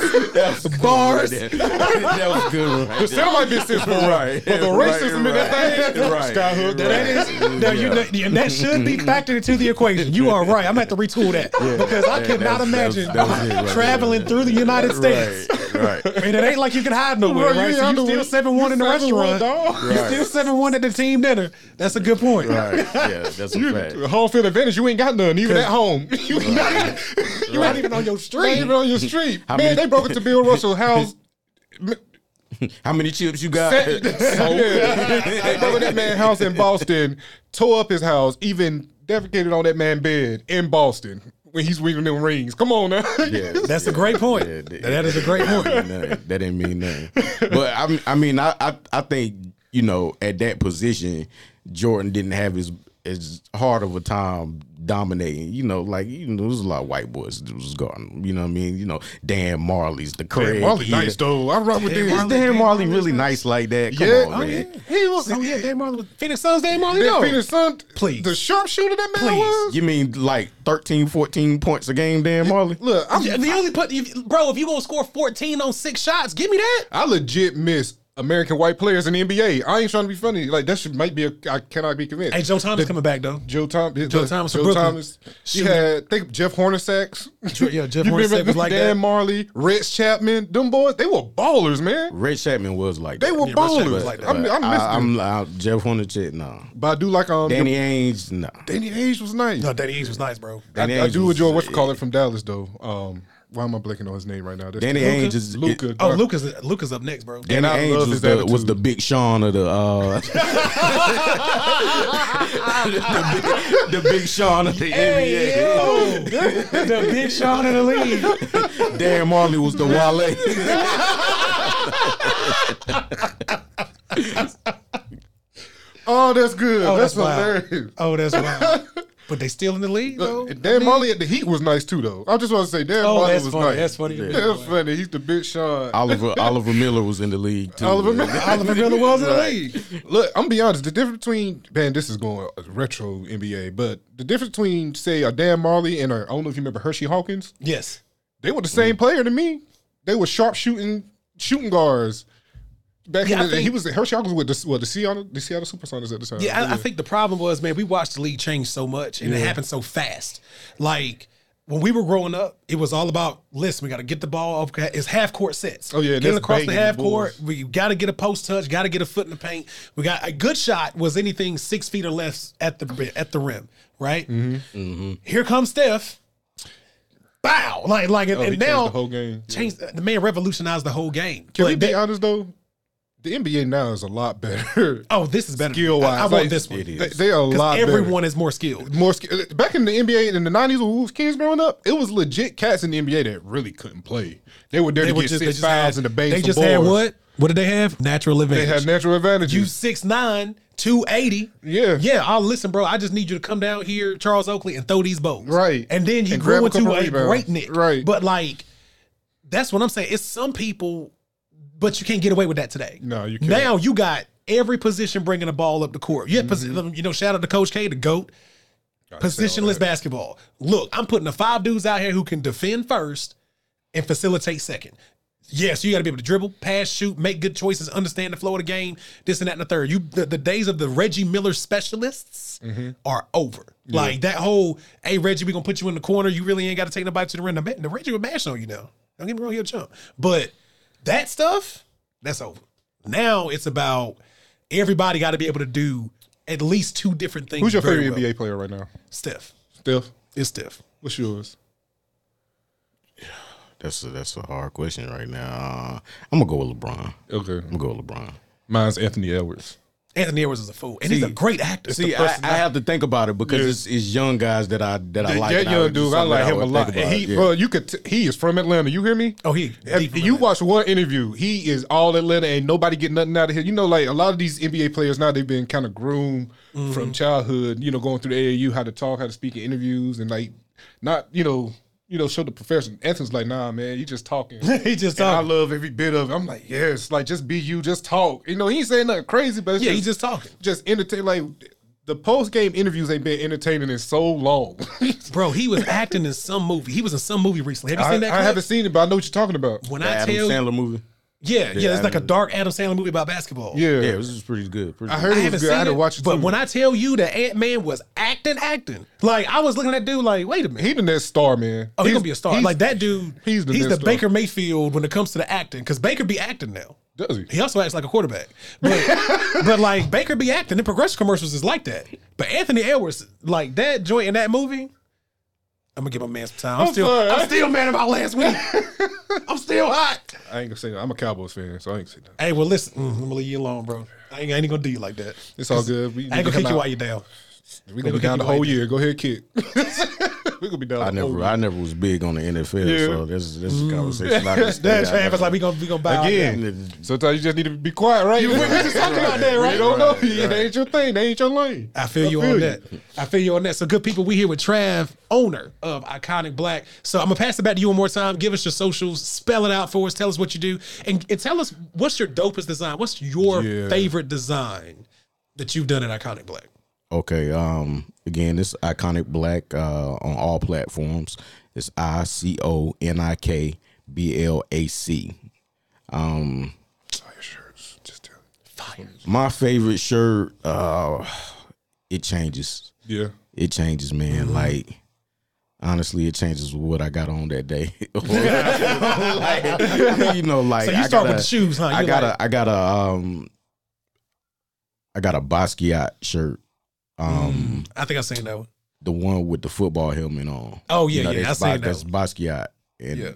it Bars. that, that was good. Right The center might be six foot Right. but the racism in that thing, Right. sky hook. That is, no, you know, and that should be factored into the equation. You are right. I'm gonna have to retool that because I Yeah, cannot imagine that was- that was it right traveling there. through the United States Right, Right. And it ain't like you can hide nowhere, Bro, right? So hide you still seven one in the restaurant. dog. You still seven one at the team dinner. That's a good point. Right. Yeah, that's a fact. Home field advantage, you ain't got none, even at home. you not, You're not even on your street. not street. even on your street. Man, many- they broke into Bill Russell's house. How many chips you got? Yeah. they broke that man's house in Boston, tore up his house, even defecated on that man's bed in Boston when he's winning them rings. Come on now. Yeah, That's a great point. Yeah, that- that is a great point. That didn't mean nothing. That didn't mean nothing. But I, mean- I mean, I, I, I think you know at that position, Jordan didn't have as as hard of a time dominating. You know, like you know, there's a lot of white boys that was guarding. You know what I mean? You know, Dan Majerle's, the Craig. Marley Eden. nice though. I rock with Dan this. Is Dan Majerle really nice like that? Come Yeah. on, Oh, man. He was. Oh yeah, Dan Majerle, was- Phoenix Suns, Dan Majerle. That No, Phoenix Sun, Please. the sharpshooter that man Please. was. You mean like 13, 14 points a game, Dan Majerle? Look, I'm, Yeah, the only put, if, bro. If you gonna score fourteen on six shots, give me that. I legit miss American white players in the NBA. I ain't trying to be funny. Like that should might be a. I cannot be convinced. Hey, Joe Thomas coming back though. Joe Thomas. Joe Thomas from Joe Brooklyn. Thomas. He Shooting. had think Jeff Hornacek. yeah, Jeff Hornacek was like Dan that. Majerle, Rex Chapman. Them boys, they were ballers, man. Red Chapman was like. They that. were Yeah, ballers. like that. I, mean, I But miss I, them. I'm uh, Jeff Hornacek, no. but I do like um Danny Ainge, no. Danny Ainge was nice. No, Danny Ainge was nice, bro. Danny I, I do was- enjoy what you call it from Dallas though. Um, why am I blanking on his name right now? That's Danny Luka? Ainge is Luka. Oh, Lucas, Lucas up next, bro. Danny And Ainge was the, was the big Sean of the uh the, big, the big Sean of the NBA. the big Sean of the league. Dan Majerle was the Wale. Oh, that's good. Oh, that's, that's wild. hilarious. Oh, that's wild. But they still in the league, though. Uh, Dan Majerle at the Heat was nice too, though. I just want to say Dan Oh, Majerle that's was funny. nice. That's funny. Yeah, that's funny. He's the big Sean. Oliver Oliver Miller was in the league too. Oliver Miller. Oliver Miller was in the league. Look, I'm gonna be honest. The difference between man, this is going retro NBA, but the difference between say a Dan Majerle and a, I don't know if you remember Hersey Hawkins. Yes. They were the same player to me. They were sharp shooting shooting guards. Back Yeah, I in the, think- he was Hersey Hawkins with the what the Seattle the Seattle Supersonics at the time. Yeah, I, I think the problem was, man, we watched the league change so much and it happened so fast. Like when we were growing up, it was all about listen, we got to get the ball off. It's half court sets. Oh, yeah, and getting across the half the court. Bulls. We got to get a post touch. Got to get a foot in the paint. We got a good shot was anything six feet or less at the at the rim. Right. Mm-hmm. Here comes Steph. Bow like like and, Oh, he and changed now the whole game. changed the man revolutionized the whole game. Can we be that- honest though? The NBA now is a lot better. oh, this is better. Skill-wise, I, I want like, this one. it is. They, they are a lot better. everyone better. is more skilled. more skill. Back in the NBA in the nineties when we was kids growing up, it was legit cats in the NBA that really couldn't play. They were there to were get just- six they fouls and the base. They just had what? What did they have? Natural advantage. They had natural advantages. you 6'9", 280. Yeah. Yeah, I'll listen, bro. I just need you to come down here, Charles Oakley, and throw these bows. Right. And then you And grew into couple a rebounds. breakneck. Right. But like, that's what I'm saying. It's some people, but you can't get away with that today. No, you can't. Now you got every position bringing the ball up the court. You posi- mm-hmm. you know, shout out to Coach K, the GOAT. Positionless basketball. Look, I'm putting the five dudes out here who can defend first and facilitate second. Yes, you got to be able to dribble, pass, shoot, make good choices, understand the flow of the game, this and that and the third. You the, the days of the Reggie Miller specialists mm-hmm. are over. Like that whole, hey Reggie, we gonna put you in the corner. You really ain't got to take nobody to the rim. The, the Reggie will mash on you now. Don't get me wrong, he'll jump. But that stuff, that's over. Now it's about everybody got to be able to do at least two different things. Who's your very favorite well. NBA player right now? Steph. Steph. It's Steph. What's yours? That's a, that's a hard question right now. Uh, I'm gonna go with LeBron. Okay. I'm gonna go with LeBron. Mine's Anthony Edwards. Anthony Edwards is a fool, and he's a great actor. See, I, I have to think about it because Yeah. it's, it's young guys that I that I like. that and I young would- dude, I like him a lot. And he, yeah. bro, you could. T- he is from Atlanta. You hear me? Oh, he. From you watch one interview, he is all Atlanta. Ain't nobody get nothing out of here. You know, like a lot of these NBA players now, they've been kind of groomed Mm-hmm. from childhood. You know, going through the AAU, how to talk, how to speak in interviews, and like not, you know, you know, show the profession. Anthony's like, nah, man, you just talking. he just And I love every bit of it. I'm like, yes, like just be you, just talk. You know, he ain't saying nothing crazy, but it's Yeah, just, he's just talking, just entertain. Like the post game interviews ain't been entertaining in so long. bro. He was acting in some movie. He was in some movie recently. Have you I, seen that? I haven't seen it, but I know what you're talking about. When The I Adam tell Sandler movie. Yeah, yeah, it's like a dark Adam Sandler movie about basketball. Yeah, Yeah, it was pretty good. Pretty I heard I it was haven't good. I seen had to it, watch it but too. when I tell you that Ant Man was acting, acting, like I was looking at that dude like, wait a minute, he the next star, man. oh, he's He's- gonna be a star. Like that dude, he's the he's the star. Baker Mayfield when it comes to the acting, because Baker be acting now. Does he? He also acts like a quarterback, but but like Baker be acting. The progressive commercials is like that. But Anthony Edwards, like that joint in that movie, I'm gonna give my man some time. I'm, I'm still, sorry. I'm still mad about last week. I'm still hot. I ain't gonna say that. I'm a Cowboys fan, so I ain't gonna say that. Hey, well, listen, mm, I'm gonna leave you alone, bro. I ain't, I ain't gonna do you like that. It's all good. We I ain't gonna kick you while you're down. We gonna be down the whole you year. Go ahead, kid. we gonna be down. I never. I never was big on the NFL, Yeah. so this, is this is a mm. conversation. I can stay That's out of. Like we gonna we gonna bow Again. Sometimes you just need to be quiet, right? we just talking about that, right? You don't know. That ain't your thing. That ain't your lane. I feel you feel on you. that. I feel you on that. So good people, we here with Trav, owner of Iconik Blac. So I'm gonna pass it back to you one more time. Give us your socials, spell it out for us, tell us what you do, and, and tell us what's your dopest design. What's your Yeah. favorite design that you've done at Iconik Blac? Okay. Um. Again, this iconic black uh, on all platforms. It's I C O N I K B L A C. Um. Your shirts. Just tell. Fire. My favorite shirt. Uh. It changes. Yeah. It changes, man. Mm-hmm. Like. Honestly, it changes what I got on that day. Like, you know, like So you start with gotta- the shoes, huh? I got like- a I got a um I got a Basquiat shirt. Um I think I've seen that one. the one with the football helmet on. Oh, yeah, yeah, that's I seen Bas- that's that Basquiat. And Yeah.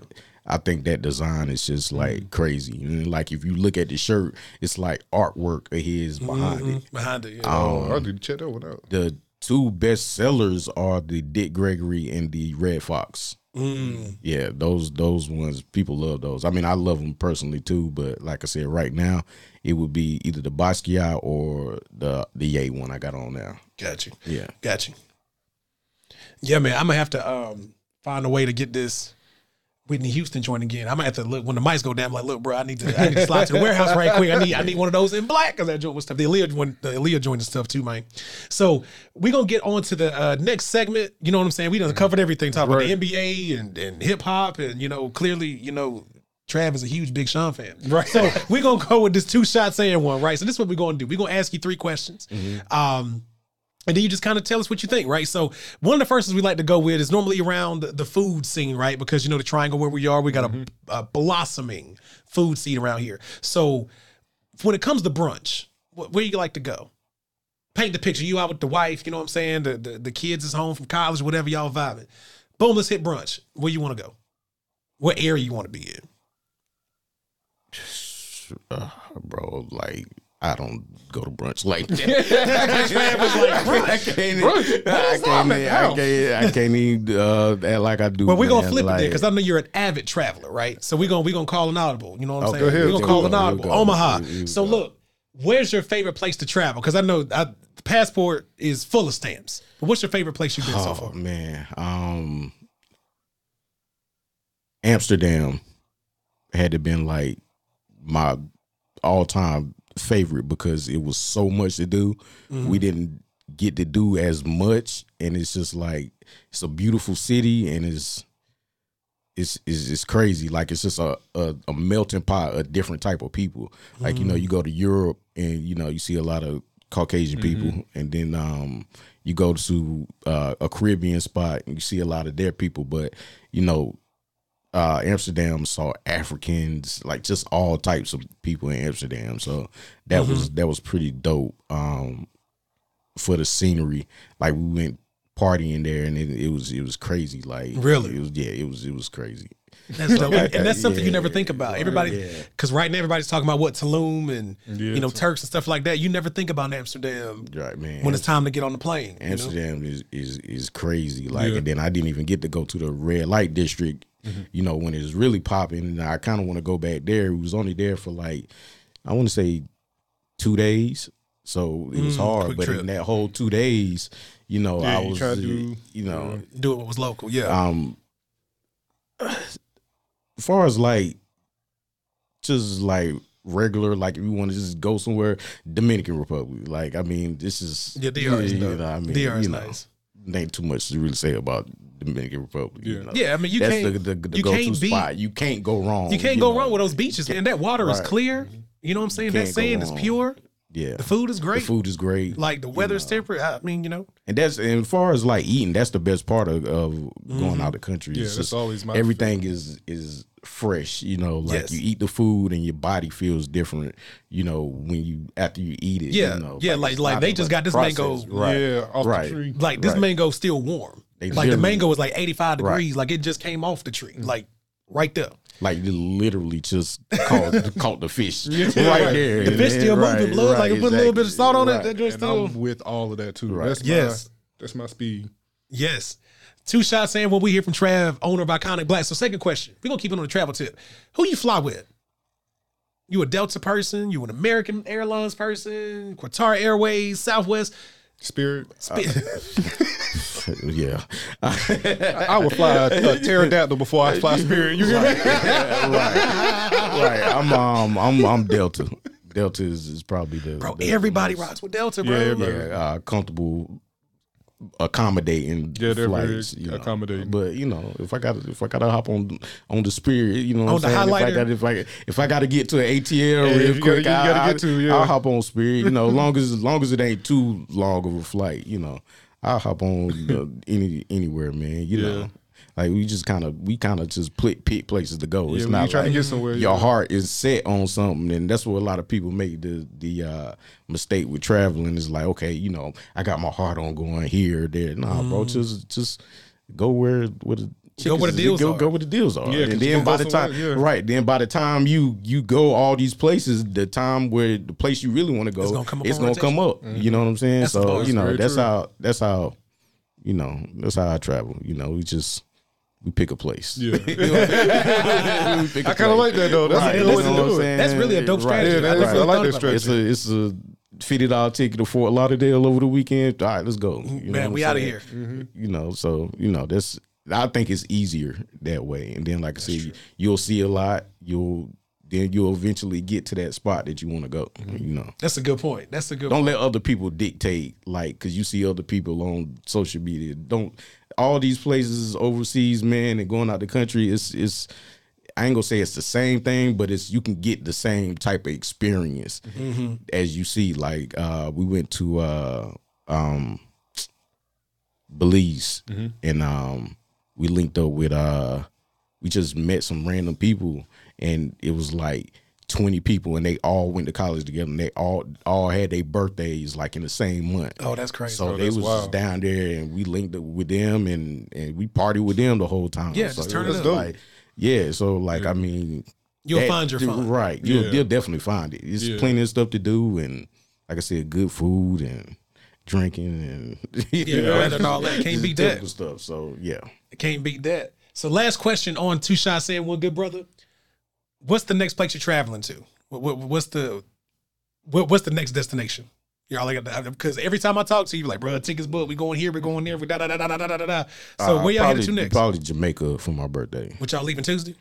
I think that design is just like Mm-hmm. crazy. And like if you look at the shirt, it's like artwork of his behind it. Mhm. Behind it, yeah. Oh, I Um, need to check that one out. the two best sellers are the Dick Gregory and the Redd Foxx. Mm. Yeah, those those ones people love those. I mean, I love them personally too, but like I said, right now it would be either the Basquiat or the the Ye one I got on now. Got you. Yeah, Got you. Yeah, man, I'm gonna have to um find a way to get this Whitney Houston joint again. I'm gonna have to look when the mics go down. I'm like, look, bro, I need to I need to slide to the warehouse right quick. I need I need one of those in black because that joint was stuff. The Aaliyah one, the Aaliyah joint and stuff too, man. So we are gonna get on to the uh, next segment. You know what I'm saying? We done covered everything, talking Right. about the NBA and and hip hop, and you know, clearly, you know. Trav is a huge Big Sean fan. Right. So we're gonna go with this two shots and one, right? So this is what we're gonna do. We're gonna ask you three questions. Um and then you just kind of tell us what you think, right? So one of the first ones we like to go with is normally around the, food scene, right? Because you know the triangle where we are, we got a, a blossoming food scene around here. So when it comes to brunch, where you like to go? Paint the picture. You out with the wife, you know what I'm saying? The the, the kids is home from college, whatever y'all vibing. Boom, let's hit brunch. Where you want to go? What area you want to be in? uh, bro. Like I don't go to brunch like that. I can't. Brunch- I can't. time I can't. I can't even uh, act like I do. Well, we're gonna flip it there because I know you're an avid traveler, right? So we're gonna we gonna call an audible. You know what I'm Oh, saying? We're gonna call an audible. Go. Omaha. So look, where's your favorite place to travel? Because I know I, the passport is full of stamps. But what's your favorite place you've been so Oh far? man, um, Amsterdam had to been like my all time favorite because it was so much to do. Mm-hmm. We didn't get to do as much, and it's just like it's a beautiful city, and it's it's it's, it's crazy. Like it's just a, a a melting pot of different type of people. Like you know, you go to Europe, and you know you see a lot of Caucasian people, and then um you go to uh, a Caribbean spot, and you see a lot of their people. But you know, uh, Amsterdam saw Africans, like just all types of people in Amsterdam. So that was that was pretty dope. Um, for the scenery, like we went partying there, and it, it was it was crazy. Like Really? it was yeah, it was it was crazy. That's dope. and, and that's something you never think about. Everybody, Yeah. because right now everybody's talking about what Tulum and Yeah, you know Turks and stuff like that. You never think about Amsterdam Right, man. when it's time to get on the plane. you know? Amsterdam is, is is crazy. Like, Yeah. and then I didn't even get to go to the red light district. Mm-hmm. You know, when it's really popping, and I kind of want to go back there. We was only there for like, I want to say, two days. So it was Mm, hard. But trip. in that whole two days, you know, Yeah, I was, try to do- you know, Do what was local. Yeah. um, as far as like, just like regular, like if you want to just go somewhere, Dominican Republic. Like, I mean, this is yeah, DR is you know, I mean, DR is you know. nice. Ain't too much to really say about the Dominican Republic. you Yeah. know. Yeah, I mean, you that's can't- the, the, the you go-to can't beat- spot. You can't go wrong. You can't go know. wrong with those beaches, man. That water is clear. You know what I'm saying? That Can't sand is pure. Yeah, The food is great. The food is great. Like the weather's temperate. I mean, you know. And that's and as far as like eating, that's the best part of, of Mm-hmm. going out of the country. Yeah, It's always my everything is is fresh. You know, like Yes. you eat the food and your body feels different. You know, when you after you eat it. Yeah, you know, yeah, like- it's like they just got this mango- Right. Yeah, off Right. the tree. Like this Right. mango's still warm. They like the mango is like 85 Right. degrees. Like it just came off the tree. Like right there. Like you literally just caught caught the fish right right. there. The fish still right, moving, blood. like right, you put a little bit of salt on it. That joint still. I'm with all of that too. Right. That's Yes. my that's my speed. Yes. Two shots saying what we hear from Trav, owner of Iconik Blac. So second question. We're gonna keep it on the travel tip. Who you fly with? You a Delta person? You an American Airlines person? Qatar Airways, Southwest? Spirit. yeah. I would fly a, a pterodactyl before I fly Spirit. You hear me? right. Right. I'm um I'm I'm Delta. Delta is, is probably the Bro, the everybody most, rides with Delta, bro. Yeah, everybody. yeah, uh, comfortable accommodating Yeah, they're flights, very you know. accommodating. But you know, if I got if I gotta hop on on the spirit, you know, On what the I'm saying? highlighter. If I got if I if I gotta get to an ATL Yeah, real you quick, gotta- you gotta I, get to, yeah. I'll hop on spirit. You know, long as long as it ain't too long of a flight, you know, I'll hop on uh, any anywhere, man. You know. Like we just kind of we kind of just pick, pick places to go. Yeah, it's not trying to like get somewhere, Your yeah. heart is set on something, and that's what a lot of people make the the uh, mistake with traveling. Is like, okay, you know, I got my heart on going here, there. Nah, bro, just just go where where the Mm. Go where the deals go, are. go where the deals are. Yeah, 'cause and then by the time, somewhere, yeah. right, then by the time you you go all these places, the time where the place you really want to go, It's gonna come up it's gonna come up. You know what I'm saying? That's so you know that's true. how that's how you know that's how I travel. You know, we just we pick a place. Yeah. I I kind of like that though. That's Right, a good that's way to what I'm do it. That's really a dope strategy. Yeah, that I I like that strategy. It's a it's a fifty dollar ticket to Fort Lauderdale over the weekend. All right, let's go. You Man, we out of here. Mm-hmm. You know, so you know that's I think it's easier that way. And then, like I said, you'll see a lot. You'll then you'll eventually get to that spot that you want to go. Mm-hmm. You know, That's a good point. That's a good don't let other people dictate. Like, cause you see other people on social media. Don't all these places overseas, man, and going out the country. It's it's. I ain't gonna say it's the same thing, but it's you can get the same type of experience as you see. Like uh, we went to uh, um, Belize, and um, we linked up with uh, we just met some random people, and it was like twenty people, and they all went to college together, and they all all had their birthdays like in the same month. Oh, that's crazy. So Oh, they was wild. just down there, and we linked up with them, and and we partied with them the whole time. Yeah, so just turn it was up. Like, yeah, so like I mean, You'll that- find your fun. right. You'll, Yeah. you'll definitely find it. It's Yeah. plenty of stuff to do, and like I said, good food and drinking and you Yeah, know, and all that. Can't beat that. stuff. So yeah, Can't beat that. So last question on two shots saying one good brother. What's the next place you're traveling to? What, what, what's the what, what's the next destination? Y'all like because every time I talk to you, you're like, bro, tickets booked. We going here. We going there. We da da da da da da da da. So Uh, where y'all probably, headed to next? Probably Jamaica for my birthday. What y'all leaving Tuesday?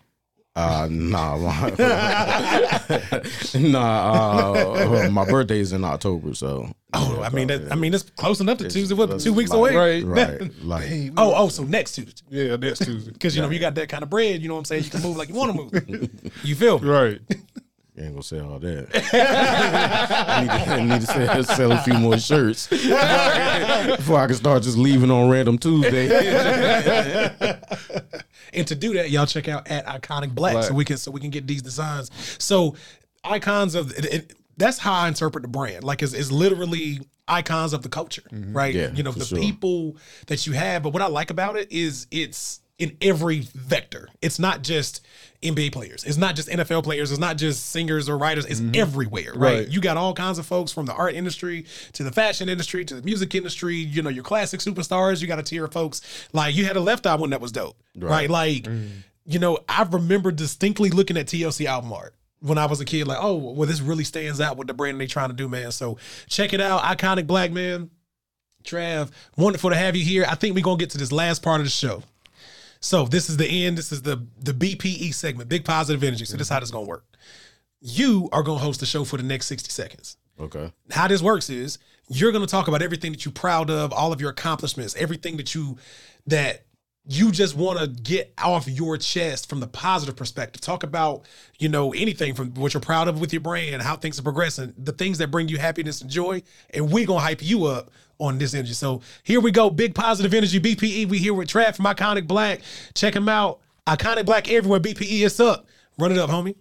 Uh, nah, nah. Uh, my birthday is in October, so Oh, yeah, I mean, that. I mean, it's close enough to Tuesday. What two weeks like- away? Right. right, like Oh, oh, so next Tuesday. Yeah, next Tuesday. Because you know you got that kind of bread. You know what I'm saying? You can move like you want to move. You feel me? Right. You ain't gonna say all that. I need to, I need to sell, sell a few more shirts before I can start just leaving on random Tuesday. And to do that, y'all check out at Iconik Blac, Black. so we can so we can get these designs. So icons of it, it- that's how I interpret the brand. Like it's, it's literally icons of the culture, mm-hmm. right? Yeah, you know the sure. people that you have. But what I like about it is it's in every vector. It's not just NBA players. It's not just NFL players. It's not just singers or writers. It's mm-hmm. everywhere, right? Right. You got all kinds of folks from the art industry to the fashion industry to the music industry. You know, your classic superstars. You got a tier of folks like you had a Left Eye one that was dope, right? Like, mm-hmm. you know, I remember distinctly looking at TLC album art when I was a kid. Like, oh, well, this really stands out with the brand they trying to do, man. So check it out, iconic black man. Trav, wonderful to have you here. I think we're gonna get to this last part of the show. So this is the end. This is the the BPE segment, big positive energy. So this is how this gonna work. You are gonna host the show for the next 60 seconds. Okay. How this works is you're going to talk about everything that you're proud of, all of your accomplishments, everything that you that you just want to get off your chest from the positive perspective. Talk about, you know, anything from what you're proud of with your brand, how things are progressing, the things that bring you happiness and joy, and we're gonna hype you up on this energy. So here we go, big positive energy, BPE. We here with Trav from Iconik Blac. Check him out. Iconik Blac everywhere. BPE is up. Run it up, homie.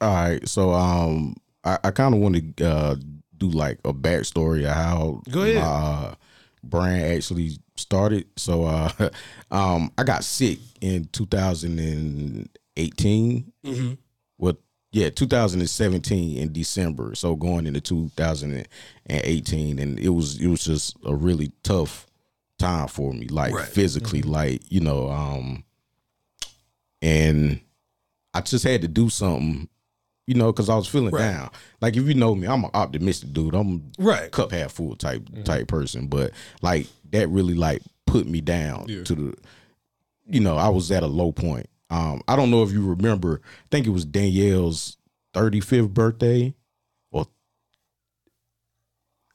All right, so um, I, I kind of want to uh, do like a backstory of how Go ahead. my uh, brand actually started. So uh, um, I got sick in 2018. Mm-hmm. Well, yeah, 2017 in December. So going into 2018, and it was it was just a really tough time for me, like Right. physically, like you know, um, and I just had to do something, you know, because I was feeling Right. down. Like if you know me, I'm an optimistic dude. I'm Right. cup half full type type person, but like that really like put me down Yeah. to the, you know, I was at a low point. Um, I don't know if you remember. I think it was Danielle's 35th birthday, or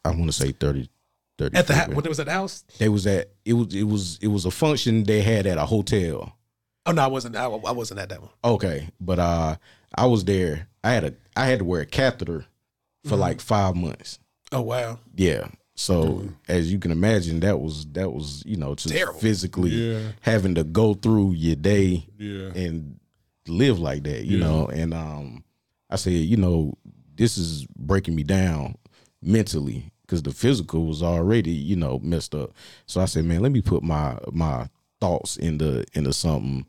I want to say 30. 30 At the ha- when it was at the house? they was at it was it was it was a function they had at a hotel. Oh no, I wasn't. I, I wasn't at that one. Okay, but uh, I was there. I had a I had to wear a catheter for like five months. Oh wow. Yeah. So as you can imagine, that was that was you know just Terrible. physically Yeah. having to go through your day Yeah. and live like that, you Yeah. know. And um, I said, you know, this is breaking me down mentally because the physical was already, you know, messed up. So I said, man, let me put my my thoughts into into something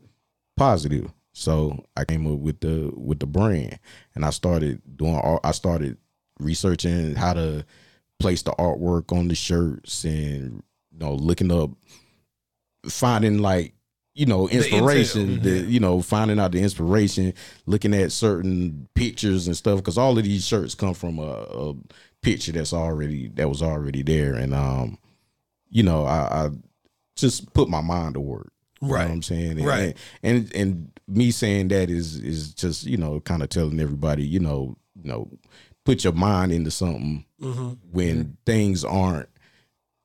positive. So I came up with the with the brand, and I started doing. all I started researching how to place the artwork on the shirts, and you know, looking up, finding like you know inspiration. The, you know, finding out the inspiration, looking at certain pictures and stuff, because all of these shirts come from a, a picture that's already that was already there, and um, you know, I, I just put my mind to work. You know Right. what I'm saying? And, Right. And and me saying that is is just, you know, kind of telling everybody, you know, you know, put your mind into something Mm-hmm. when things aren't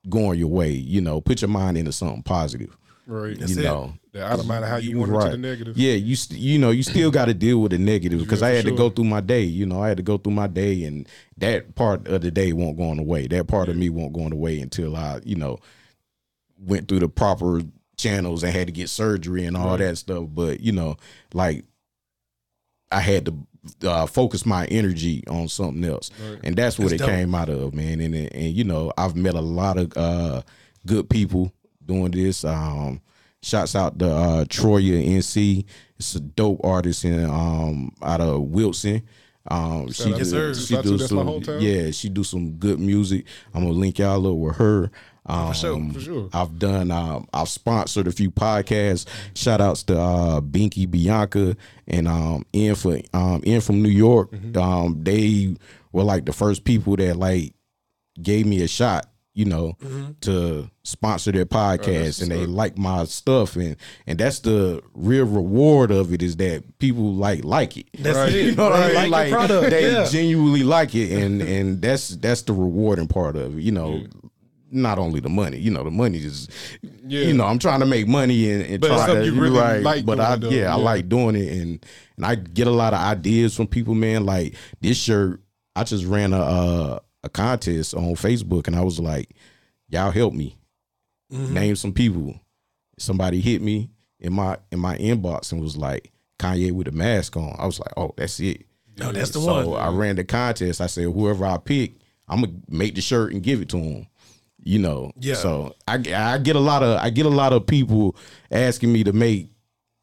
going your way, you know, put your mind into something positive. Right. That's you it. know. That out of matter how you You want right. to the negative. Yeah, you st- you know you still got to deal with the negative because Yeah, I for had to go through my day. You know, I had to go through my day, and that part of the day won't go on away. That part of me won't go on away until I, you know, went through the proper channels and had to get surgery and all Right. that stuff. But you know, like I had to uh, focus my energy on something else, Right. and that's what That's it dope. came out of, man. And and, and you know, I've met a lot of uh, good people doing this. Um, shouts out to uh, Troya NC. It's a dope artist in um out of Wilson. Um, she Shout Yes, do, sir. she Shout out to- do some yeah she do some good music. I'm gonna link y'all up with her. Um, sure, for sure. I've done. Um, I've sponsored a few podcasts. Shout outs to uh, Binky Bianca and um, Ian for um, Ian from New York. Mm-hmm. Um, they were like the first people that like gave me a shot. You know, to sponsor their podcast, and they like my stuff, and and that's the real reward of it is that people like like it. That's Right. it. You know They mean? like, your product. they yeah. genuinely like it, and and that's that's the rewarding part of it. You know, not only the money. You know, the money is. Yeah. You know, I'm trying to make money and, and try to. you really right, like but I though. yeah, I like doing it, and and I get a lot of ideas from people. Man, like this shirt. I just ran a uh, a contest on Facebook, and I was like, "Y'all help me." Mm-hmm. Name some people. Somebody hit me in my in my inbox and was like Kanye with a mask on. I was like, "Oh, that's it." No, that's the one. so one. I ran the contest. I said, whoever I pick, I'm gonna make the shirt and give it to him. You know. Yeah. So I, I get a lot of I get a lot of people asking me to make,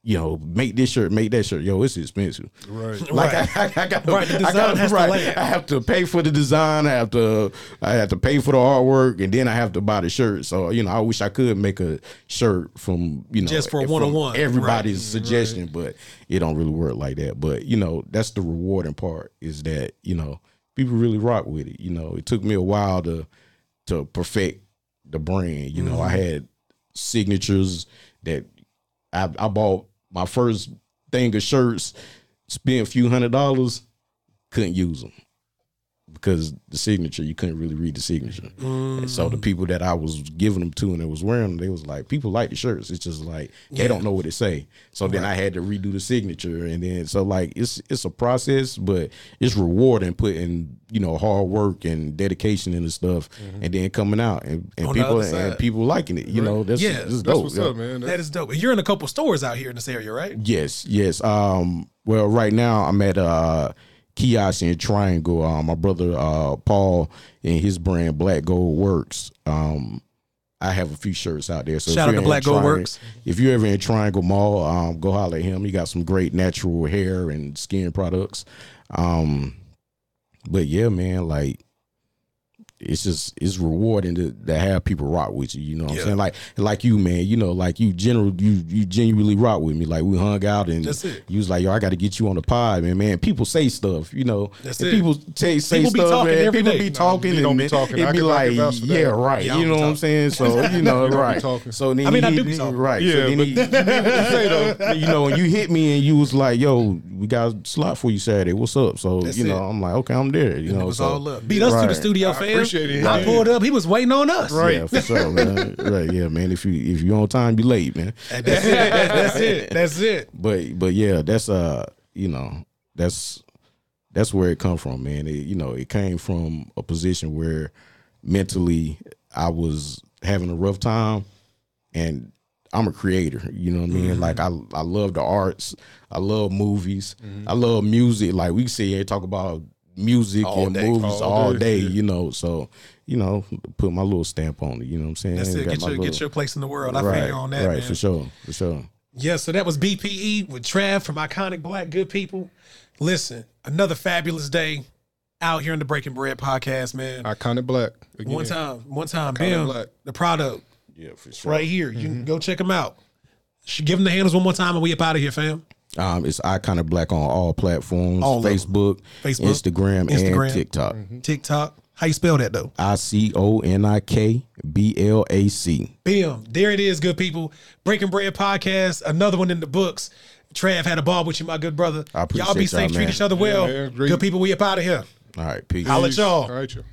you know, make this shirt, make that shirt. Yo, it's expensive. Right. Like Right. I, I, I got Right, I gotta, right. I have to pay for the design. I have to I have to pay for the artwork, and then I have to buy the shirt. So you know, I wish I could make a shirt from you know Just for one-on-one. Everybody's suggestion, but it don't really work like that. But you know, that's the rewarding part is that you know people really rock with it. You know, it took me a while to to perfect the brand. You know, I Mm-hmm. had signatures that I, I bought my first thing of shirts, spent a few hundred dollars, couldn't use them. Because the signature you couldn't really read the signature. And so the people that I was giving them to and they was wearing them, they was like, people like the shirts. It's just like they don't know what it say. So then I had to redo the signature, and then so like it's it's a process, but it's rewarding putting you know hard work and dedication into stuff, and then coming out and, and people and people liking it. You know, that's Yeah, that's That's dope. what's yeah. up, man. That That's- is dope. You're in a couple stores out here in this area, right? Yes, yes. Um, well, right now I'm at uh kiosk in Triangle. Uh, my brother uh Paul and his brand Black Gold Works. Um, I have a few shirts out there. So Shout out to Black Gold Works. If you're ever in Triangle Mall, um, go holler at him. He got some great natural hair and skin products. Um, but yeah, man, like it's just it's rewarding to, to have people rock with you. You know what Yeah. I'm saying? Like like you, man. You know, like you general you you genuinely rock with me. Like we hung out and That's it. you was like, yo, I got to get you on the pod, man. Man, people say stuff, you know. That's and it. People say say People be stuff, talking man. people day. be talking, we and don't be talking. It I be like, can that. yeah, right. Yeah, you know be what I'm saying? So you know, right. talking. So then I mean, he I do be talking. right. Yeah, so then but- he, say though, you know, when you hit me and you was like, yo, we got a slot for you Saturday. What's up? So That's you know, it. I'm like, okay, I'm there. You And know, it was so, all up. Beat us to the Right. studio, I fam. appreciate it. I Yeah. pulled up. He was waiting on us. Yeah, for sure, man. right, yeah, man. If you if you on time, you late, man. That's it. That's, that's it. That's it. but but yeah, that's uh you know that's that's where it come from, man. It, you know, it came from a position where mentally I was having a rough time, and I'm a creator. You know what I Mm-hmm. mean? Like I I love the arts, I love movies, I love music. Like we sit here and talk about music All and day. movies All all, day, day. yeah. You know, so you know, put my little stamp on it. You know what I'm saying? That's it. Got Get your, little- get your place in the world. I right, feel you on that, right, man. for sure, for sure. Yeah, so that was BPE with Trav from Iconik Blac Good People. Listen, another fabulous day out here in the Breaking Bread podcast, man. Iconik Blac. Again. One time, one time, Iconic Bam, Black. the product Yeah, for sure. right here. You Mm-hmm. can go check them out. Sh- Give them the handles one more time and we up out of here, fam. Um, it's Iconik Blac on all platforms: All of them. Facebook, Facebook, Instagram, Instagram. and TikTok. TikTok. How you spell that though? I C O N I K B L A C. Bam. There it is, good people. Breaking Bread podcast, another one in the books. Trav had a ball with you, my good brother. I appreciate y'all be y'all, safe, treat man. each other well. man. Great. Good people, we up out of here. All right, peace. Holla at y'all. All right, y'all.